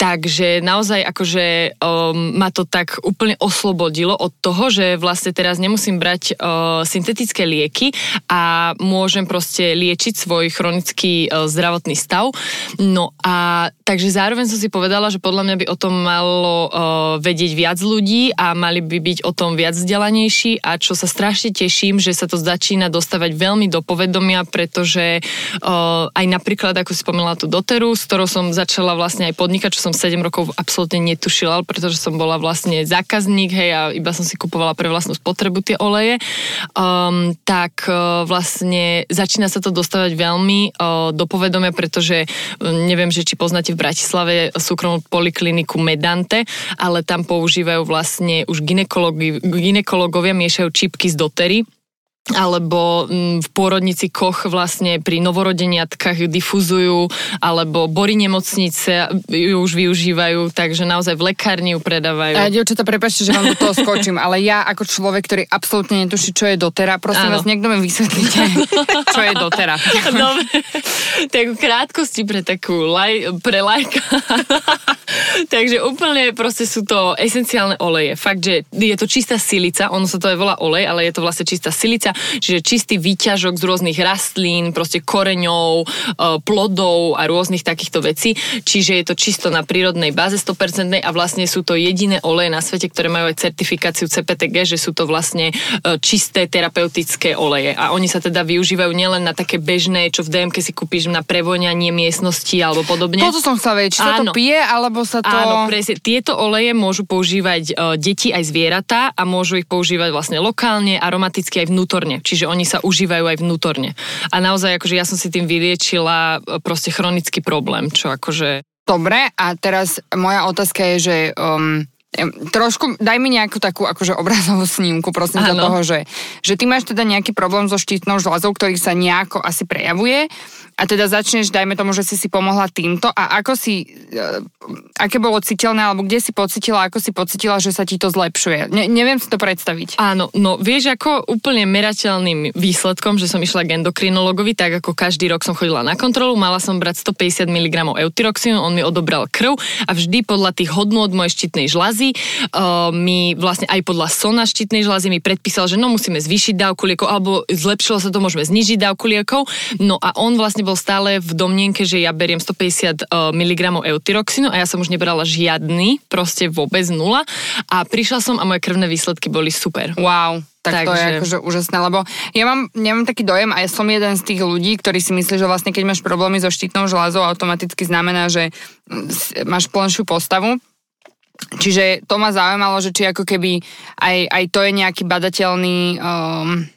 Takže naozaj akože um, ma to tak úplne oslobodilo od toho, že vlastne teraz nemusím brať uh, syntetické lieky a môžem proste liečiť svoj chronický uh, zdravotný stav. No a takže zároveň som si povedala, že podľa mňa by o tom malo uh, vedieť viac ľudí a mali by byť o tom viac vzdelanejší a čo sa strašne teším, že sa to začína dostávať veľmi do povedomia, pretože uh, aj napríklad, ako si spomínala tú doteru, s ktorou som začala vlastne aj podnikať, čo som 7 rokov absolútne netušila, pretože som bola vlastne zákazník, hej, a iba som si kupovala pre vlastnú spotrebu tie oleje, um, tak uh, vlastne začína sa to dostávať veľmi uh, do povedomia, pretože um, neviem, že či poznáte v Bratislave súkromnú polikliniku Medante, ale tam používajú vlastne už ginekologovia miešajú čipky z dotery alebo mm, v pôrodnici koch vlastne pri novorodeniatkách difuzujú, alebo bory nemocnice ju už využívajú, takže naozaj v lekárni ju predávajú. A dievčata, prepáčte, že vám do toho skočím, ale ja ako človek, ktorý absolútne netuší, čo je dotera, prosím Áno. vás, niekto mi vysvetlíte, čo je dotera. Dobre, tak v krátkosti pre takú laj, pre lajka. Takže úplne proste sú to esenciálne oleje. Fakt, že je to čistá silica, ono sa to aj volá olej, ale je to vlastne čistá silica, čiže čistý výťažok z rôznych rastlín, proste koreňov, e, plodov a rôznych takýchto vecí. Čiže je to čisto na prírodnej báze 100% a vlastne sú to jediné oleje na svete, ktoré majú aj certifikáciu CPTG, že sú to vlastne e, čisté terapeutické oleje. A oni sa teda využívajú nielen na také bežné, čo v DMK si kúpiš na prevoňanie miestnosti alebo podobne. Toto som chcela vedieť, či sa to pije, alebo sa to... Áno, presne. Tieto oleje môžu používať uh, deti aj zvieratá a môžu ich používať vlastne lokálne, aromaticky aj vnútorne. Čiže oni sa užívajú aj vnútorne. A naozaj, akože ja som si tým vyliečila uh, proste chronický problém, čo akože... Dobre, a teraz moja otázka je, že um, trošku, daj mi nejakú takú akože obrazovú snímku, prosím za Áno. toho, že, že ty máš teda nejaký problém so štítnou žľazou, ktorý sa nejako asi prejavuje a teda začneš, dajme tomu, že si si pomohla týmto a ako si, e, aké bolo citeľné, alebo kde si pocitila, ako si pocitila, že sa ti to zlepšuje. Ne, neviem si to predstaviť. Áno, no vieš, ako úplne merateľným výsledkom, že som išla k endokrinologovi, tak ako každý rok som chodila na kontrolu, mala som brať 150 mg eutyroxínu, on mi odobral krv a vždy podľa tých hodnôt mojej štítnej žľazy uh, mi vlastne aj podľa sona štítnej žľazy mi predpísal, že no musíme zvýšiť dávku liekov, alebo zlepšilo sa to, môžeme znižiť dávku liekov. No a on vlastne bol stále v domnienke, že ja beriem 150 uh, mg eutyroxínu a ja som už nebrala žiadny, proste vôbec nula. A prišla som a moje krvné výsledky boli super. Wow, tak to je Takže- akože úžasné, lebo ja mám, nemám taký dojem a ja som jeden z tých ľudí, ktorí si myslí, že vlastne keď máš problémy so štítnou žľazou, automaticky znamená, že mm, máš plnšiu postavu. Čiže to ma zaujímalo, že či ako keby aj, aj to je nejaký badateľný um,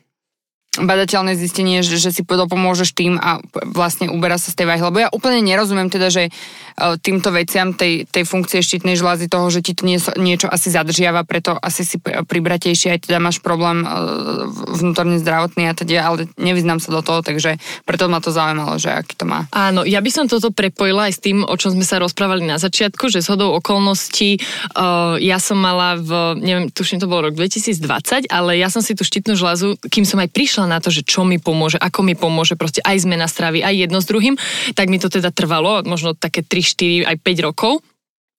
badateľné zistenie, že, že si dopomôžeš tým a vlastne uberá sa z tej váhy. Lebo ja úplne nerozumiem teda, že uh, týmto veciam tej, tej funkcie štítnej žľazy toho, že ti to niečo, niečo asi zadržiava, preto asi si p- pribratejšie aj teda máš problém uh, vnútorne zdravotný a teda, ale nevyznám sa do toho, takže preto ma to zaujímalo, že aký to má. Áno, ja by som toto prepojila aj s tým, o čom sme sa rozprávali na začiatku, že zhodou okolností uh, ja som mala v, neviem, tuším, to bol rok 2020, ale ja som si tú štítnu žľazu, kým som aj prišla na to, že čo mi pomôže, ako mi pomôže, proste aj zmena stravy, aj jedno s druhým, tak mi to teda trvalo, možno také 3, 4, aj 5 rokov.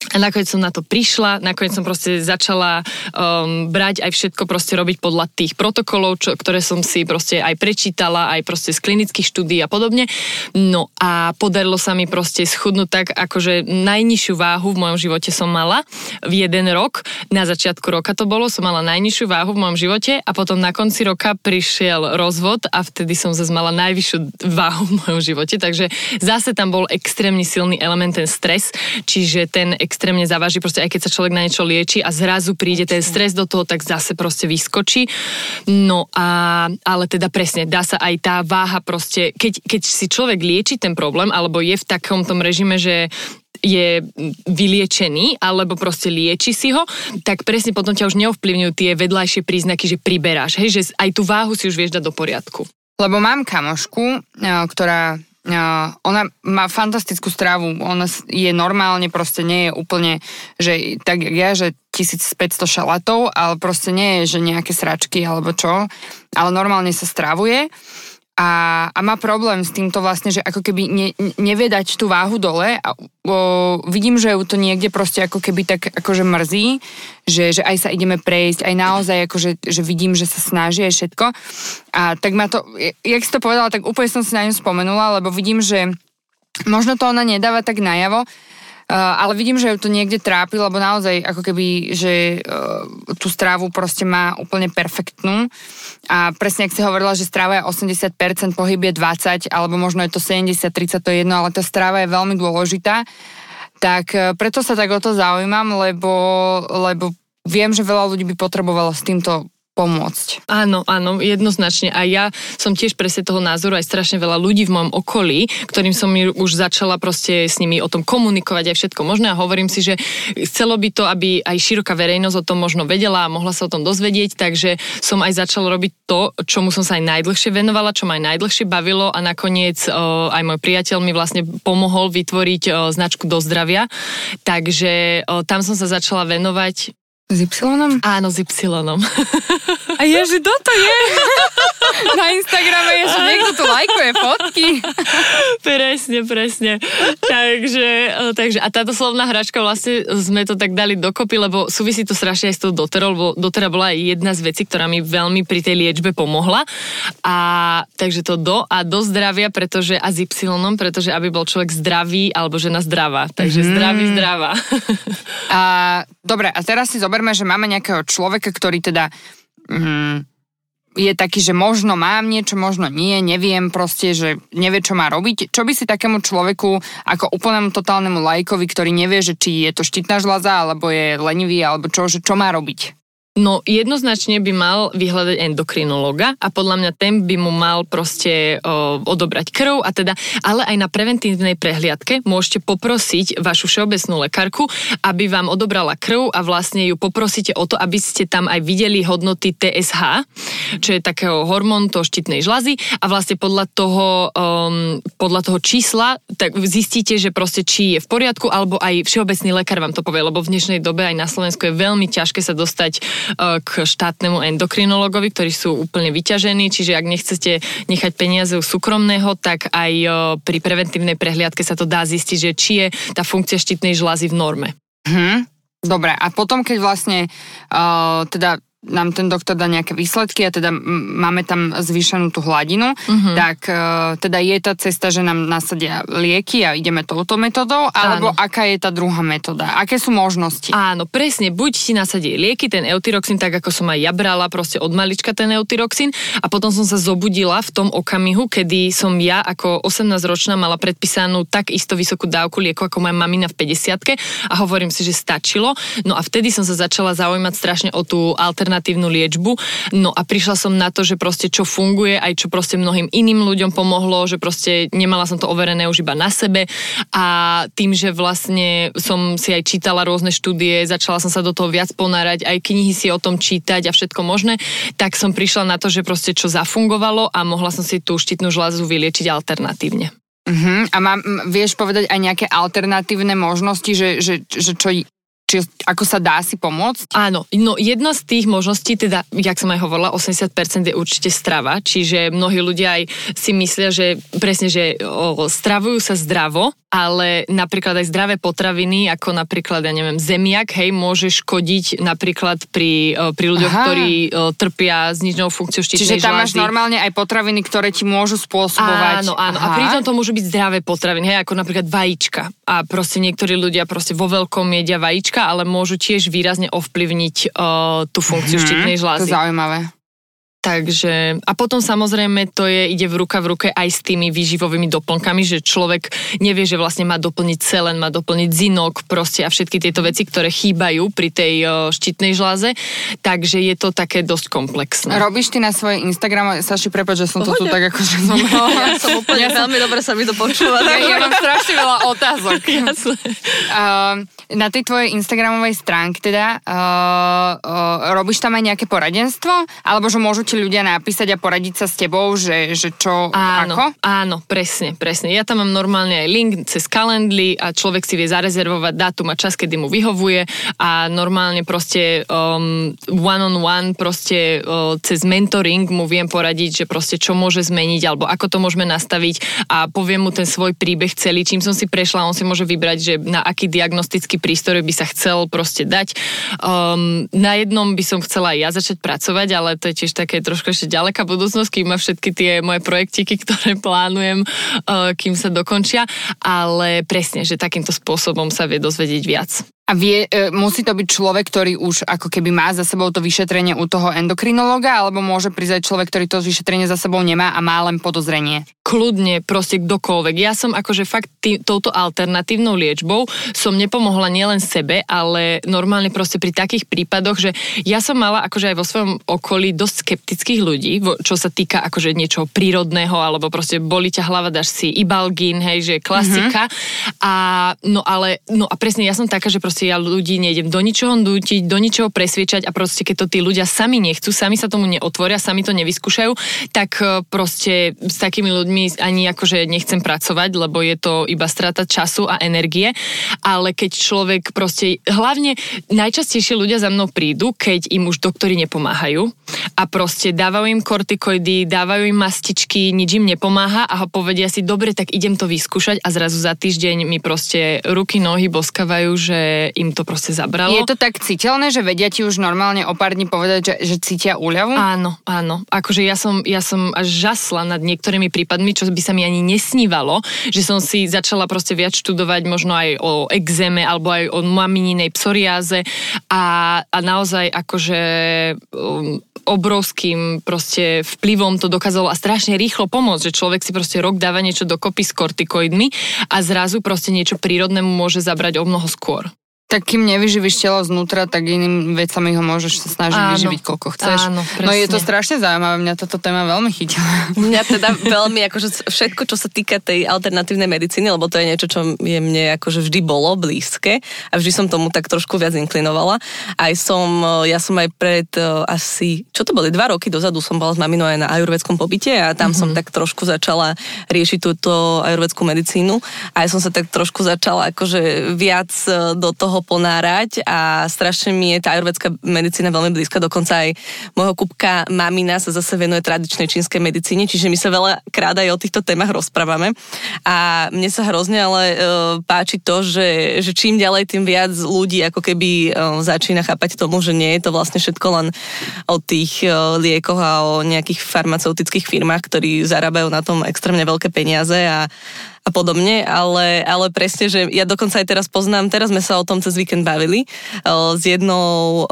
A nakoniec som na to prišla, nakoniec som proste začala um, brať aj všetko proste robiť podľa tých protokolov, čo, ktoré som si proste aj prečítala, aj proste z klinických štúdí a podobne. No a podarilo sa mi proste schudnúť tak, akože najnižšiu váhu v mojom živote som mala v jeden rok. Na začiatku roka to bolo, som mala najnižšiu váhu v mojom živote a potom na konci roka prišiel rozvod a vtedy som zase mala najvyššiu váhu v mojom živote, takže zase tam bol extrémne silný element ten stres, čiže ten extrémne závaží, proste aj keď sa človek na niečo lieči a zrazu príde ten stres do toho, tak zase proste vyskočí. No a, ale teda presne, dá sa aj tá váha proste, keď, keď si človek lieči ten problém, alebo je v takom tom režime, že je vyliečený, alebo proste lieči si ho, tak presne potom ťa už neovplyvňujú tie vedľajšie príznaky, že priberáš, hej, že aj tú váhu si už vieš dať do poriadku. Lebo mám kamošku, eh, ktorá ona má fantastickú stravu, ona je normálne, proste nie je úplne, že tak ja, že 1500 šalatov, ale proste nie je, že nejaké sračky alebo čo, ale normálne sa stravuje a, a má problém s týmto vlastne, že ako keby ne, ne- nevie dať tú váhu dole a o, vidím, že ju to niekde proste ako keby tak akože mrzí, že, že aj sa ideme prejsť, aj naozaj akože, že vidím, že sa snaží aj všetko. A tak ma to, jak si to povedala, tak úplne som si na ňu spomenula, lebo vidím, že možno to ona nedáva tak najavo, ale vidím, že ju to niekde trápi, lebo naozaj ako keby, že uh, tú strávu proste má úplne perfektnú. A presne, ak si hovorila, že stráva je 80%, pohyb je 20, alebo možno je to 70, 30, to je jedno, ale tá stráva je veľmi dôležitá. Tak uh, preto sa tak o to zaujímam, lebo, lebo viem, že veľa ľudí by potrebovalo s týmto pomôcť. Áno, áno, jednoznačne. A ja som tiež presne toho názoru aj strašne veľa ľudí v mojom okolí, ktorým som už začala proste s nimi o tom komunikovať aj všetko možné a hovorím si, že chcelo by to, aby aj široká verejnosť o tom možno vedela a mohla sa o tom dozvedieť, takže som aj začala robiť to, čomu som sa aj najdlhšie venovala, čo ma aj najdlhšie bavilo a nakoniec o, aj môj priateľ mi vlastne pomohol vytvoriť o, značku do zdravia. Takže o, tam som sa začala venovať S Y? Áno, s Y. A ježi, kto to je? Na Instagrame je, že niekto tu lajkuje fotky. presne, presne. takže, eh, takže, a táto slovná hračka vlastne sme to tak dali dokopy, lebo súvisí to strašne aj s tou doterou, lebo dotera bola aj jedna z vecí, ktorá mi veľmi pri tej liečbe pomohla. A takže to do a do zdravia, pretože a s Y, pretože aby bol človek zdravý alebo žena zdravá. Takže mm. zdravý, zdravá. a, dobre, a teraz si zoberme, že máme nejakého človeka, ktorý teda mm, je taký, že možno mám niečo, možno nie, neviem proste, že nevie, čo má robiť. Čo by si takému človeku, ako úplnému totálnemu lajkovi, ktorý nevie, že či je to štítna žľaza, alebo je lenivý, alebo čo, že čo má robiť? No jednoznačne by mal vyhľadať endokrinológa a podľa mňa ten by mu mal proste o, odobrať krv a teda, ale aj na preventívnej prehliadke môžete poprosiť vašu všeobecnú lekárku, aby vám odobrala krv a vlastne ju poprosíte o to, aby ste tam aj videli hodnoty TSH, čo je takého hormón to štítnej žlazy a vlastne podľa toho, um, podľa toho čísla tak zistíte, že proste či je v poriadku alebo aj všeobecný lekár vám to povie, lebo v dnešnej dobe aj na Slovensku je veľmi ťažké sa dostať k štátnemu endokrinologovi, ktorí sú úplne vyťažení, čiže ak nechcete nechať peniaze u súkromného, tak aj e, pri preventívnej prehliadke sa to dá zistiť, že či je tá funkcia štítnej žlázy v norme. Hm, Dobre, a potom, keď vlastne uh, teda nám ten doktor dá nejaké výsledky a teda máme tam zvýšenú tú hladinu, uh-huh. tak uh, teda je tá cesta, že nám nasadia lieky a ideme touto metodou, alebo Áno. aká je tá druhá metóda? Aké sú možnosti? Áno, presne, buď si nasadí lieky, ten eutyroxín, tak ako som aj ja brala proste od malička ten eutyroxín a potom som sa zobudila v tom okamihu, kedy som ja ako 18-ročná mala predpísanú tak isto vysokú dávku lieku ako moja mamina v 50 a hovorím si, že stačilo. No a vtedy som sa začala zaujímať strašne o tú alternatívnu alternatívnu liečbu. No a prišla som na to, že proste čo funguje, aj čo proste mnohým iným ľuďom pomohlo, že proste nemala som to overené už iba na sebe a tým, že vlastne som si aj čítala rôzne štúdie, začala som sa do toho viac ponárať, aj knihy si o tom čítať a všetko možné, tak som prišla na to, že proste čo zafungovalo a mohla som si tú štítnu žľazu vyliečiť alternatívne. Uh-huh. A mám, vieš povedať aj nejaké alternatívne možnosti, že, že, že čo či, ako sa dá si pomôcť? Áno, no jedna z tých možností, teda, jak som aj hovorila, 80% je určite strava, čiže mnohí ľudia aj si myslia, že presne, že o, stravujú sa zdravo, ale napríklad aj zdravé potraviny, ako napríklad, ja neviem, zemiak, hej, môže škodiť napríklad pri, pri ľuďoch, Aha. ktorí trpia s nižnou funkciou štítnej Čiže tam žlázy. máš normálne aj potraviny, ktoré ti môžu spôsobovať. Áno, áno. Aha. A pritom to môžu byť zdravé potraviny, hej, ako napríklad vajíčka. A proste niektorí ľudia proste vo veľkom jedia vajíčka, ale môžu tiež výrazne ovplyvniť uh, tú funkciu hmm, štítnej žlázy. To zaujímavé. Takže, a potom samozrejme to je, ide v ruka v ruke aj s tými výživovými doplnkami, že človek nevie, že vlastne má doplniť selen, má doplniť zinok proste a všetky tieto veci, ktoré chýbajú pri tej štítnej žláze, takže je to také dosť komplexné. Robíš ty na svojej Instagrame, Saši, prepáč, že som to tu tak ako že som... ja som úplne, ja veľmi dobre sa mi to počúva. Ja, ja mám strašne veľa otázok. Uh, na tej tvojej Instagramovej stránke teda uh, uh, robíš tam aj nejaké poradenstvo? Alebo že môžu ti ľudia napísať a poradiť sa s tebou, že, že čo, áno, ako? Áno, presne, presne. Ja tam mám normálne aj link cez Calendly a človek si vie zarezervovať dátum a čas, kedy mu vyhovuje a normálne proste um, one on one proste uh, cez mentoring mu viem poradiť, že proste čo môže zmeniť alebo ako to môžeme nastaviť a poviem mu ten svoj príbeh celý, čím som si prešla, on si môže vybrať, že na aký diagnostický prístroj by sa chcel proste dať. Um, na jednom by som chcela aj ja začať pracovať, ale to je tiež také trošku ešte ďaleká budúcnosť, kým má všetky tie moje projektiky, ktoré plánujem, uh, kým sa dokončia, ale presne, že takýmto spôsobom sa vie dozvedieť viac. A vie, e, musí to byť človek, ktorý už ako keby má za sebou to vyšetrenie u toho endokrinológa, alebo môže prísť aj človek, ktorý to vyšetrenie za sebou nemá a má len podozrenie? Kľudne, proste kdokoľvek. Ja som akože fakt tý, touto alternatívnou liečbou som nepomohla nielen sebe, ale normálne proste pri takých prípadoch, že ja som mala akože aj vo svojom okolí dosť skeptických ľudí, čo sa týka akože niečoho prírodného, alebo proste boli ťa hlava, dáš si ibalgín, hej, že klasika. Mm-hmm. A no ale, no a presne ja som taká, že proste ja ľudí nejdem do ničoho nutiť, do ničoho presviečať a proste keď to tí ľudia sami nechcú, sami sa tomu neotvoria, sami to nevyskúšajú, tak e, proste s takými ľuďmi ani akože nechcem pracovať, lebo je to iba strata času a energie, ale keď človek proste, hlavne najčastejšie ľudia za mnou prídu, keď im už doktori nepomáhajú a proste dávajú im kortikoidy, dávajú im mastičky, nič im nepomáha a ho povedia si, dobre, tak idem to vyskúšať. A zrazu za týždeň mi proste ruky, nohy boskávajú, že im to proste zabralo. Je to tak citeľné, že vedia ti už normálne o pár dní povedať, že, že cítia úľavu? Áno, áno. Akože ja som, ja som až žasla nad niektorými prípadmi, čo by sa mi ani nesnívalo, že som si začala proste viac študovať možno aj o exéme alebo aj o mamininej psoriáze a, a naozaj akože um, obrovským proste vplyvom to dokázalo a strašne rýchlo pomôcť, že človek si proste rok dáva niečo dokopy s kortikoidmi a zrazu proste niečo prírodnému môže zabrať o mnoho skôr. Tak kým nevyživíš telo znútra, tak iným vecami ho môžeš sa snažiť áno, vyživiť, koľko chceš. Áno, no je to strašne zaujímavé, mňa táto téma veľmi chytila. Mňa teda veľmi, akože všetko, čo sa týka tej alternatívnej medicíny, lebo to je niečo, čo je mne akože vždy bolo blízke a vždy som tomu tak trošku viac inklinovala. Aj som, ja som aj pred uh, asi, čo to boli, dva roky dozadu som bola s maminou aj na ajurvedskom pobyte a tam mm-hmm. som mhm. tak trošku začala riešiť túto ajurvedskú medicínu a som sa tak trošku začala akože viac e, do toho ponárať a strašne mi je tá ajurvedská medicína veľmi blízka, dokonca aj môjho kubka mamina sa zase venuje tradičnej čínskej medicíne, čiže my sa veľa krát aj o týchto témach rozprávame. A mne sa hrozne ale uh, páči to, že, že čím ďalej, tým viac ľudí ako keby uh, začína chápať tomu, že nie je to vlastne všetko len o tých uh, liekoch a o nejakých farmaceutických firmách, ktorí zarábajú na tom extrémne veľké peniaze a, a podobne, ale, ale presne, že ja dokonca aj teraz poznám, teraz sme sa o tom cez víkend bavili o, s jednou o,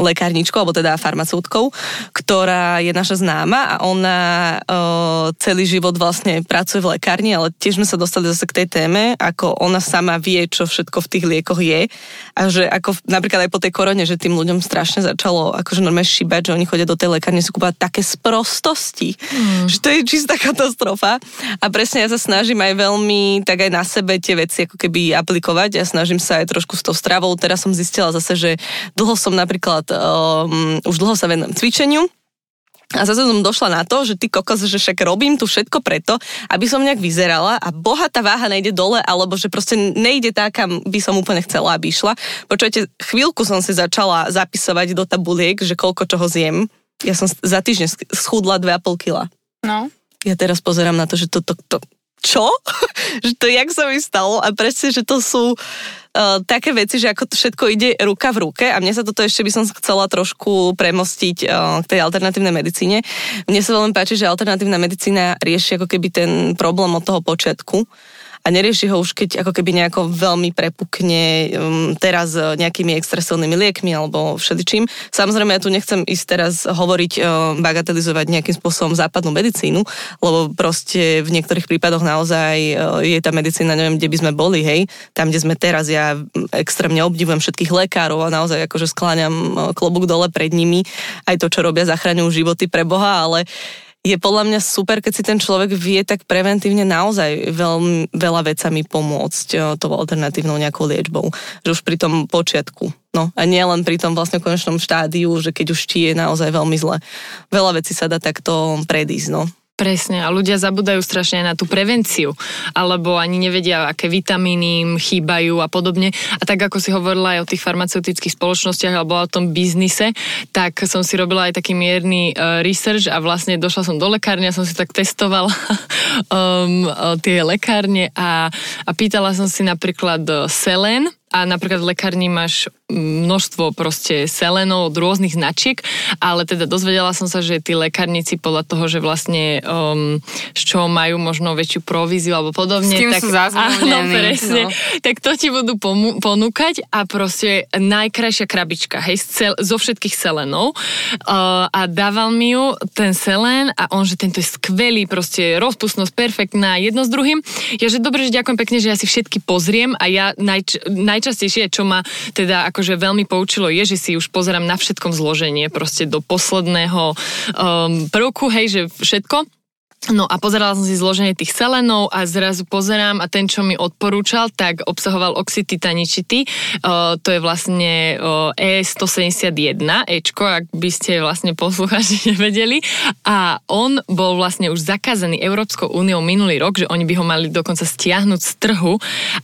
lekárničkou, alebo teda farmaceutkou, ktorá je naša známa a ona o, celý život vlastne pracuje v lekárni, ale tiež sme sa dostali zase k tej téme, ako ona sama vie, čo všetko v tých liekoch je a že ako napríklad aj po tej korone, že tým ľuďom strašne začalo akože normálne šíbať, že oni chodia do tej lekárne si kúpať také sprostosti, mm. že to je čistá katastrofa a presne ja sa snažím aj veľmi tak aj na sebe tie veci ako keby aplikovať a snažím sa aj trošku s tou stravou. Teraz som zistila zase, že dlho som napríklad, um, už dlho sa venujem cvičeniu, a zase som došla na to, že ty kokos, že však robím tu všetko preto, aby som nejak vyzerala a boha tá váha nejde dole, alebo že proste nejde tak, kam by som úplne chcela, aby išla. Počujete, chvíľku som si začala zapisovať do tabuliek, že koľko čoho zjem. Ja som za týždeň schudla 2,5 kila. No. Ja teraz pozerám na to, že to, to, to, čo? že to jak sa mi stalo a presne, že to sú uh, také veci, že ako to všetko ide ruka v ruke a mne sa toto ešte by som chcela trošku premostiť uh, k tej alternatívnej medicíne. Mne sa veľmi páči, že alternatívna medicína rieši ako keby ten problém od toho počiatku a nerieši ho už, keď ako keby nejako veľmi prepukne um, teraz nejakými extresívnymi liekmi alebo všeličím. Samozrejme, ja tu nechcem ísť teraz hovoriť, um, bagatelizovať nejakým spôsobom západnú medicínu, lebo proste v niektorých prípadoch naozaj uh, je tá medicína, neviem, kde by sme boli, hej, tam, kde sme teraz, ja extrémne obdivujem všetkých lekárov a naozaj akože skláňam klobúk dole pred nimi, aj to, čo robia, zachraňujú životy pre Boha, ale je podľa mňa super, keď si ten človek vie tak preventívne naozaj veľmi veľa vecami pomôcť eh, tou alternatívnou nejakou liečbou. Že už pri tom počiatku. No a nie len pri tom vlastne konečnom štádiu, že keď už ti je naozaj veľmi zle. Veľa vecí sa dá takto predísť, no. Presne, a ľudia zabudajú strašne na tú prevenciu, alebo ani nevedia, aké vitamíny im chýbajú a podobne. A tak ako si hovorila aj o tých farmaceutických spoločnostiach alebo o tom biznise, tak som si robila aj taký mierny uh, research a vlastne došla som do lekárne a som si tak testovala um, tie lekárne a, a pýtala som si napríklad uh, selen, a napríklad v lekárni máš množstvo proste selenov od rôznych značiek, ale teda dozvedela som sa, že tí lekárnici podľa toho, že vlastne um, z čoho majú možno väčšiu províziu alebo podobne. S tým tak, sú Áno, presne. no. Tak to ti budú pomu- ponúkať a proste najkrajšia krabička, hej, cel- zo všetkých selenov. Uh, a dával mi ju ten selen a on, že tento je skvelý, proste rozpustnosť perfektná, jedno s druhým. Ja, že dobre, že ďakujem pekne, že ja si všetky pozriem a ja najč- najčastejšie, čo ma teda akože veľmi poučilo, je, že si už pozerám na všetkom zloženie, proste do posledného um, prvku, hej, že všetko. No a pozerala som si zloženie tých selenov a zrazu pozerám a ten, čo mi odporúčal, tak obsahoval oxid titaničity. Uh, to je vlastne uh, E171, Ečko, ak by ste vlastne poslucháči nevedeli. A on bol vlastne už zakázaný Európskou úniou minulý rok, že oni by ho mali dokonca stiahnuť z trhu,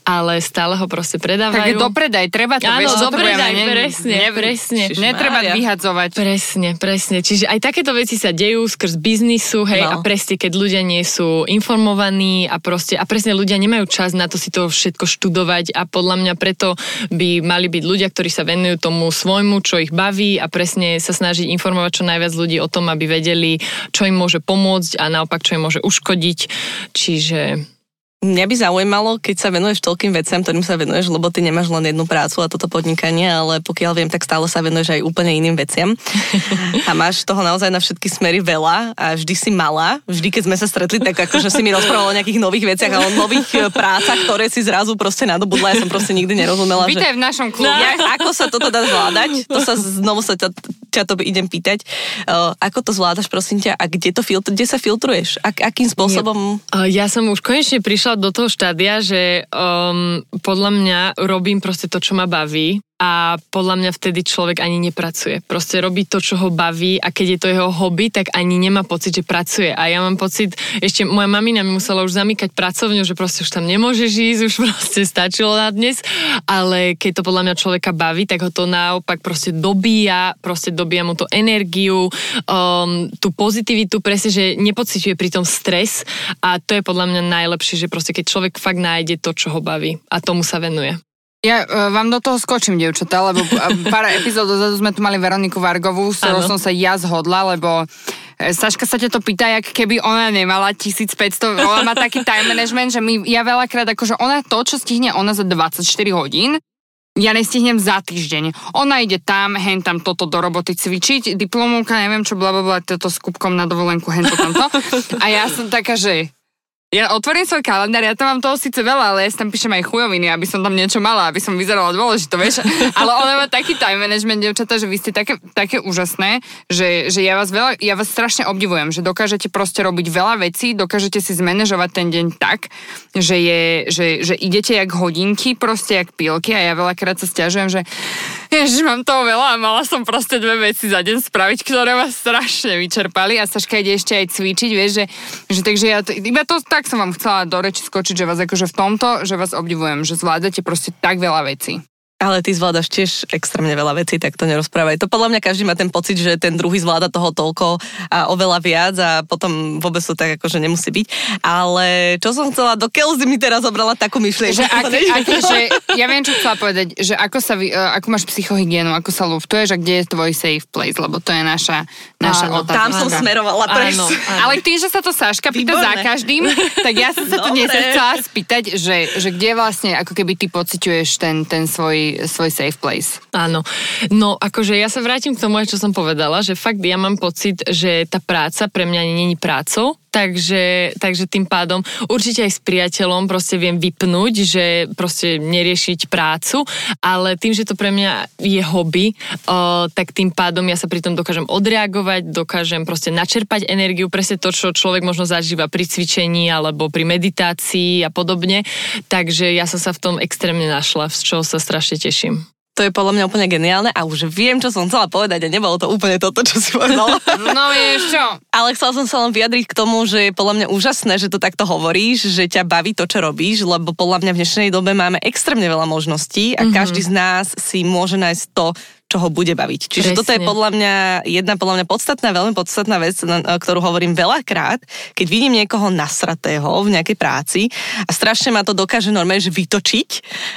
ale stále ho proste predávajú. Tak dopredaj, treba to, Áno, dopredaj, ne- presne, presne. Netreba vyhadzovať. Presne, presne. Čiže aj takéto veci sa dejú skrz biznisu, hej, No. a presne, keď ľudia nie sú informovaní a proste, a presne ľudia nemajú čas na to si to všetko študovať a podľa mňa preto by mali byť ľudia, ktorí sa venujú tomu svojmu, čo ich baví a presne sa snažiť informovať čo najviac ľudí o tom, aby vedeli, čo im môže pomôcť a naopak, čo im môže uškodiť. Čiže Mňa by zaujímalo, keď sa venuješ toľkým veciam, ktorým sa venuješ, lebo ty nemáš len jednu prácu a toto podnikanie, ale pokiaľ viem, tak stále sa venuješ aj úplne iným veciam. A máš toho naozaj na všetky smery veľa a vždy si mala. Vždy, keď sme sa stretli, tak akože si mi rozprával o nejakých nových veciach a o nových e, prácach, ktoré si zrazu proste nadobudla. Ja som proste nikdy nerozumela, že... Vítaj v našom klube. Ja, ako sa toto dá zvládať? To sa znovu sa ťa, ťa to idem pýtať. Uh, ako to zvládaš, prosím ťa, a kde, to filtr, kde sa filtruješ? Ak, akým spôsobom? Uh, Ja som už konečne prišla do toho štádia, že um, podľa mňa robím proste to, čo ma baví a podľa mňa vtedy človek ani nepracuje. Proste robí to, čo ho baví a keď je to jeho hobby, tak ani nemá pocit, že pracuje. A ja mám pocit, ešte moja mamina mi musela už zamykať pracovňu, že proste už tam nemôže ísť, už proste stačilo na dnes, ale keď to podľa mňa človeka baví, tak ho to naopak proste dobíja, proste dobíja mu to energiu, um, tú pozitivitu, presne, že nepociťuje pri tom stres a to je podľa mňa najlepšie, že proste keď človek fakt nájde to, čo ho baví a tomu sa venuje. Ja uh, vám do toho skočím, dievčatá, lebo pár epizód dozadu sme tu mali Veroniku Vargovú, s ktorou som sa ja zhodla, lebo e, Saška sa ťa to pýta, jak keby ona nemala 1500, ona má taký time management, že my, ja veľakrát, akože ona to, čo stihne ona za 24 hodín, ja nestihnem za týždeň. Ona ide tam, hen tam toto do roboty cvičiť, diplomovka, neviem čo, bla bla bla, toto s kúbkom na dovolenku, hen to tamto. A ja som taká, že ja otvorím svoj kalendár, ja tam mám toho síce veľa, ale ja si tam píšem aj chujoviny, aby som tam niečo mala, aby som vyzerala dôležito, vieš. Ale ona má taký time management, devčata, že vy ste také, také úžasné, že, že ja, vás veľa, ja vás strašne obdivujem, že dokážete proste robiť veľa vecí, dokážete si zmanéžovať ten deň tak, že, je, že, že idete jak hodinky, proste jak pilky a ja veľakrát sa stiažujem, že Ježiš, mám toho veľa a mala som proste dve veci za deň spraviť, ktoré ma strašne vyčerpali a Saška ide ešte aj cvičiť, vieš, že, že takže ja to, iba to tak som vám chcela do reči skočiť, že vás akože v tomto, že vás obdivujem, že zvládate proste tak veľa vecí. Ale ty zvládaš tiež extrémne veľa vecí, tak to nerozprávaj. To podľa mňa každý má ten pocit, že ten druhý zvláda toho toľko a oveľa viac a potom vôbec to tak akože nemusí byť. Ale čo som chcela, do Kelzy mi teraz zobrala takú myšlienku. Že, ak, ak, že ja viem, čo chcela povedať, že ako, sa, uh, ako máš psychohygienu, ako sa luftuješ a kde je tvoj safe place, lebo to je naša, naša Áno, otázka. Tam som smerovala Áno, presne. áno. Ale tým, že sa to Saška pýta Výborné. za každým, tak ja som sa tu dnes Dobre. chcela spýtať, že, že kde vlastne, ako keby ty pociťuješ ten, ten svoj, svoj safe place. Áno. No, akože ja sa vrátim k tomu, čo som povedala, že fakt ja mám pocit, že tá práca pre mňa není prácou, takže, takže tým pádom určite aj s priateľom proste viem vypnúť, že proste neriešiť prácu, ale tým, že to pre mňa je hobby, o, tak tým pádom ja sa pri tom dokážem odreagovať, dokážem proste načerpať energiu, presne to, čo človek možno zažíva pri cvičení alebo pri meditácii a podobne, takže ja som sa v tom extrémne našla, z čoho sa strašne teším. To je podľa mňa úplne geniálne a už viem, čo som chcela povedať a nebolo to úplne toto, čo si povedala. No vieš čo? Ale chcela som sa len vyjadriť k tomu, že je podľa mňa úžasné, že to takto hovoríš, že ťa baví to, čo robíš, lebo podľa mňa v dnešnej dobe máme extrémne veľa možností a mm-hmm. každý z nás si môže nájsť to, čo ho bude baviť. Čiže Presne. toto je podľa mňa jedna podľa mňa podstatná, veľmi podstatná vec, ktorú hovorím veľakrát, keď vidím niekoho nasratého v nejakej práci a strašne ma to dokáže normálne že vytočiť,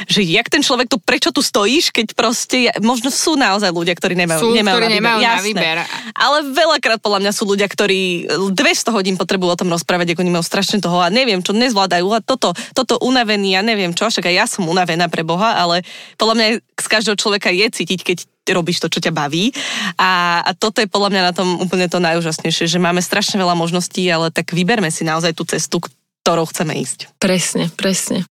že jak ten človek tu, prečo tu stojíš, keď proste, možno sú naozaj ľudia, ktorí nemajú, Sú, nemajú, ktorí na, nemajú výber, na výber. Ale veľakrát podľa mňa sú ľudia, ktorí 200 hodín potrebujú o tom rozprávať, ako oni majú strašne toho a neviem, čo nezvládajú a toto, toto unavený, ja neviem čo, však aj ja som unavená pre Boha, ale podľa mňa z každého človeka je cítiť, keď robíš to, čo ťa baví. A, a toto je podľa mňa na tom úplne to najúžasnejšie, že máme strašne veľa možností, ale tak vyberme si naozaj tú cestu, ktorou chceme ísť. Presne, presne.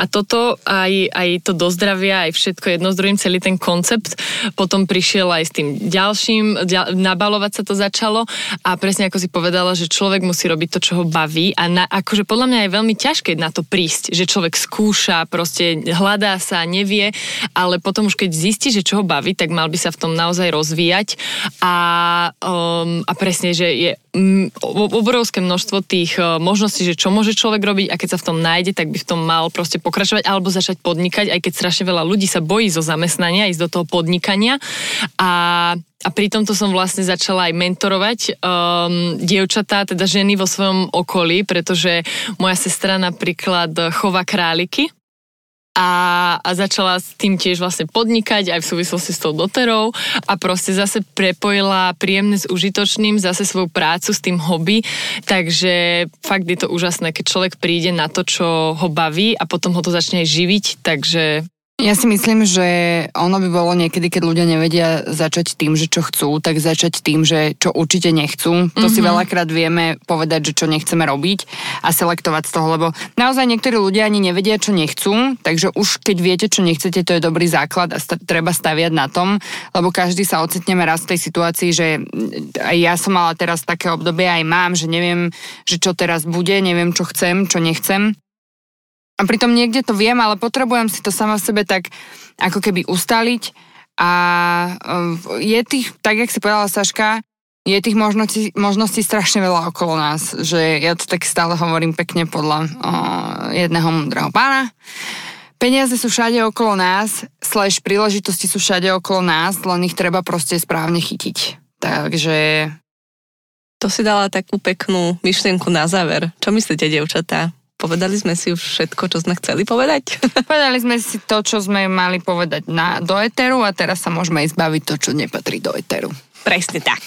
A toto, aj, aj to do zdravia, aj všetko jedno s druhým, celý ten koncept potom prišiel aj s tým ďalším, ďal, nabalovať sa to začalo. A presne ako si povedala, že človek musí robiť to, čo ho baví. A na, akože podľa mňa je veľmi ťažké na to prísť, že človek skúša, proste hľadá sa, nevie, ale potom už keď zistí, že čo ho baví, tak mal by sa v tom naozaj rozvíjať. A, um, a presne, že je mm, obrovské množstvo tých uh, možností, že čo môže človek robiť a keď sa v tom nájde, tak by v tom mal proste pokračovať alebo začať podnikať, aj keď strašne veľa ľudí sa bojí zo zamestnania, ísť do toho podnikania. A a pri tomto som vlastne začala aj mentorovať um, dievčatá, teda ženy vo svojom okolí, pretože moja sestra napríklad chová králiky. A, a začala s tým tiež vlastne podnikať aj v súvislosti s tou doterou a proste zase prepojila príjemné s užitočným, zase svoju prácu s tým hobby, takže fakt je to úžasné, keď človek príde na to, čo ho baví a potom ho to začne aj živiť, takže Ja si myslím, že ono by bolo niekedy, keď ľudia nevedia začať tým, že čo chcú, tak začať tým, že čo určite nechcú. To si veľakrát vieme povedať, že čo nechceme robiť a selektovať z toho, lebo naozaj niektorí ľudia ani nevedia, čo nechcú, takže už keď viete, čo nechcete, to je dobrý základ a sta- treba staviať na tom, lebo každý sa ocitneme raz v tej situácii, že aj ja som mala teraz také obdobie, aj mám, že neviem, že čo teraz bude, neviem, čo chcem, čo nechcem. A pritom niekde to viem, ale potrebujem si to sama v sebe tak ako keby ustaliť a uh, je tých, tak jak si povedala Saška, je tých možností, možností strašne veľa okolo nás, že ja to tak stále hovorím pekne podľa uh, jedného múdreho pána. Peniaze sú všade okolo nás, slash príležitosti sú všade okolo nás, len ich treba proste správne chytiť. Takže To si dala takú peknú myšlienku na záver. Čo myslíte, devčatá? Povedali sme si už všetko, čo sme chceli povedať? povedali sme si to, čo sme mali povedať na, do Eteru a teraz sa môžeme ísť baviť to, čo nepatrí do Eteru. Presne tak.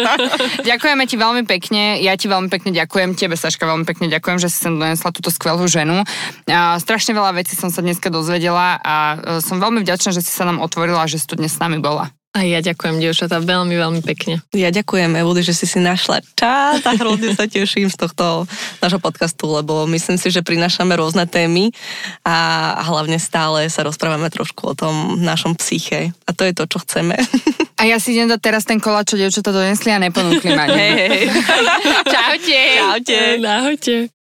Ďakujeme ti veľmi pekne, ja ti veľmi pekne ďakujem, tebe Saška veľmi pekne ďakujem, že si sem donesla túto skvelú ženu. A strašne veľa vecí som sa dneska dozvedela a e, som veľmi vďačná, že si sa nám otvorila a že si tu dnes s nami bola. A ja ďakujem, dievčatá, veľmi, veľmi pekne. Ja ďakujem, Evody, že si si našla čas a hrozne sa teším z tohto nášho podcastu, lebo myslím si, že prinášame rôzne témy a hlavne stále sa rozprávame trošku o tom našom psyche a to je to, čo chceme. A ja si idem dať teraz ten koláč, čo dievčatá donesli a neponúkli ma. Hej, hej, hej. Čaute. Čaute. Ahojte.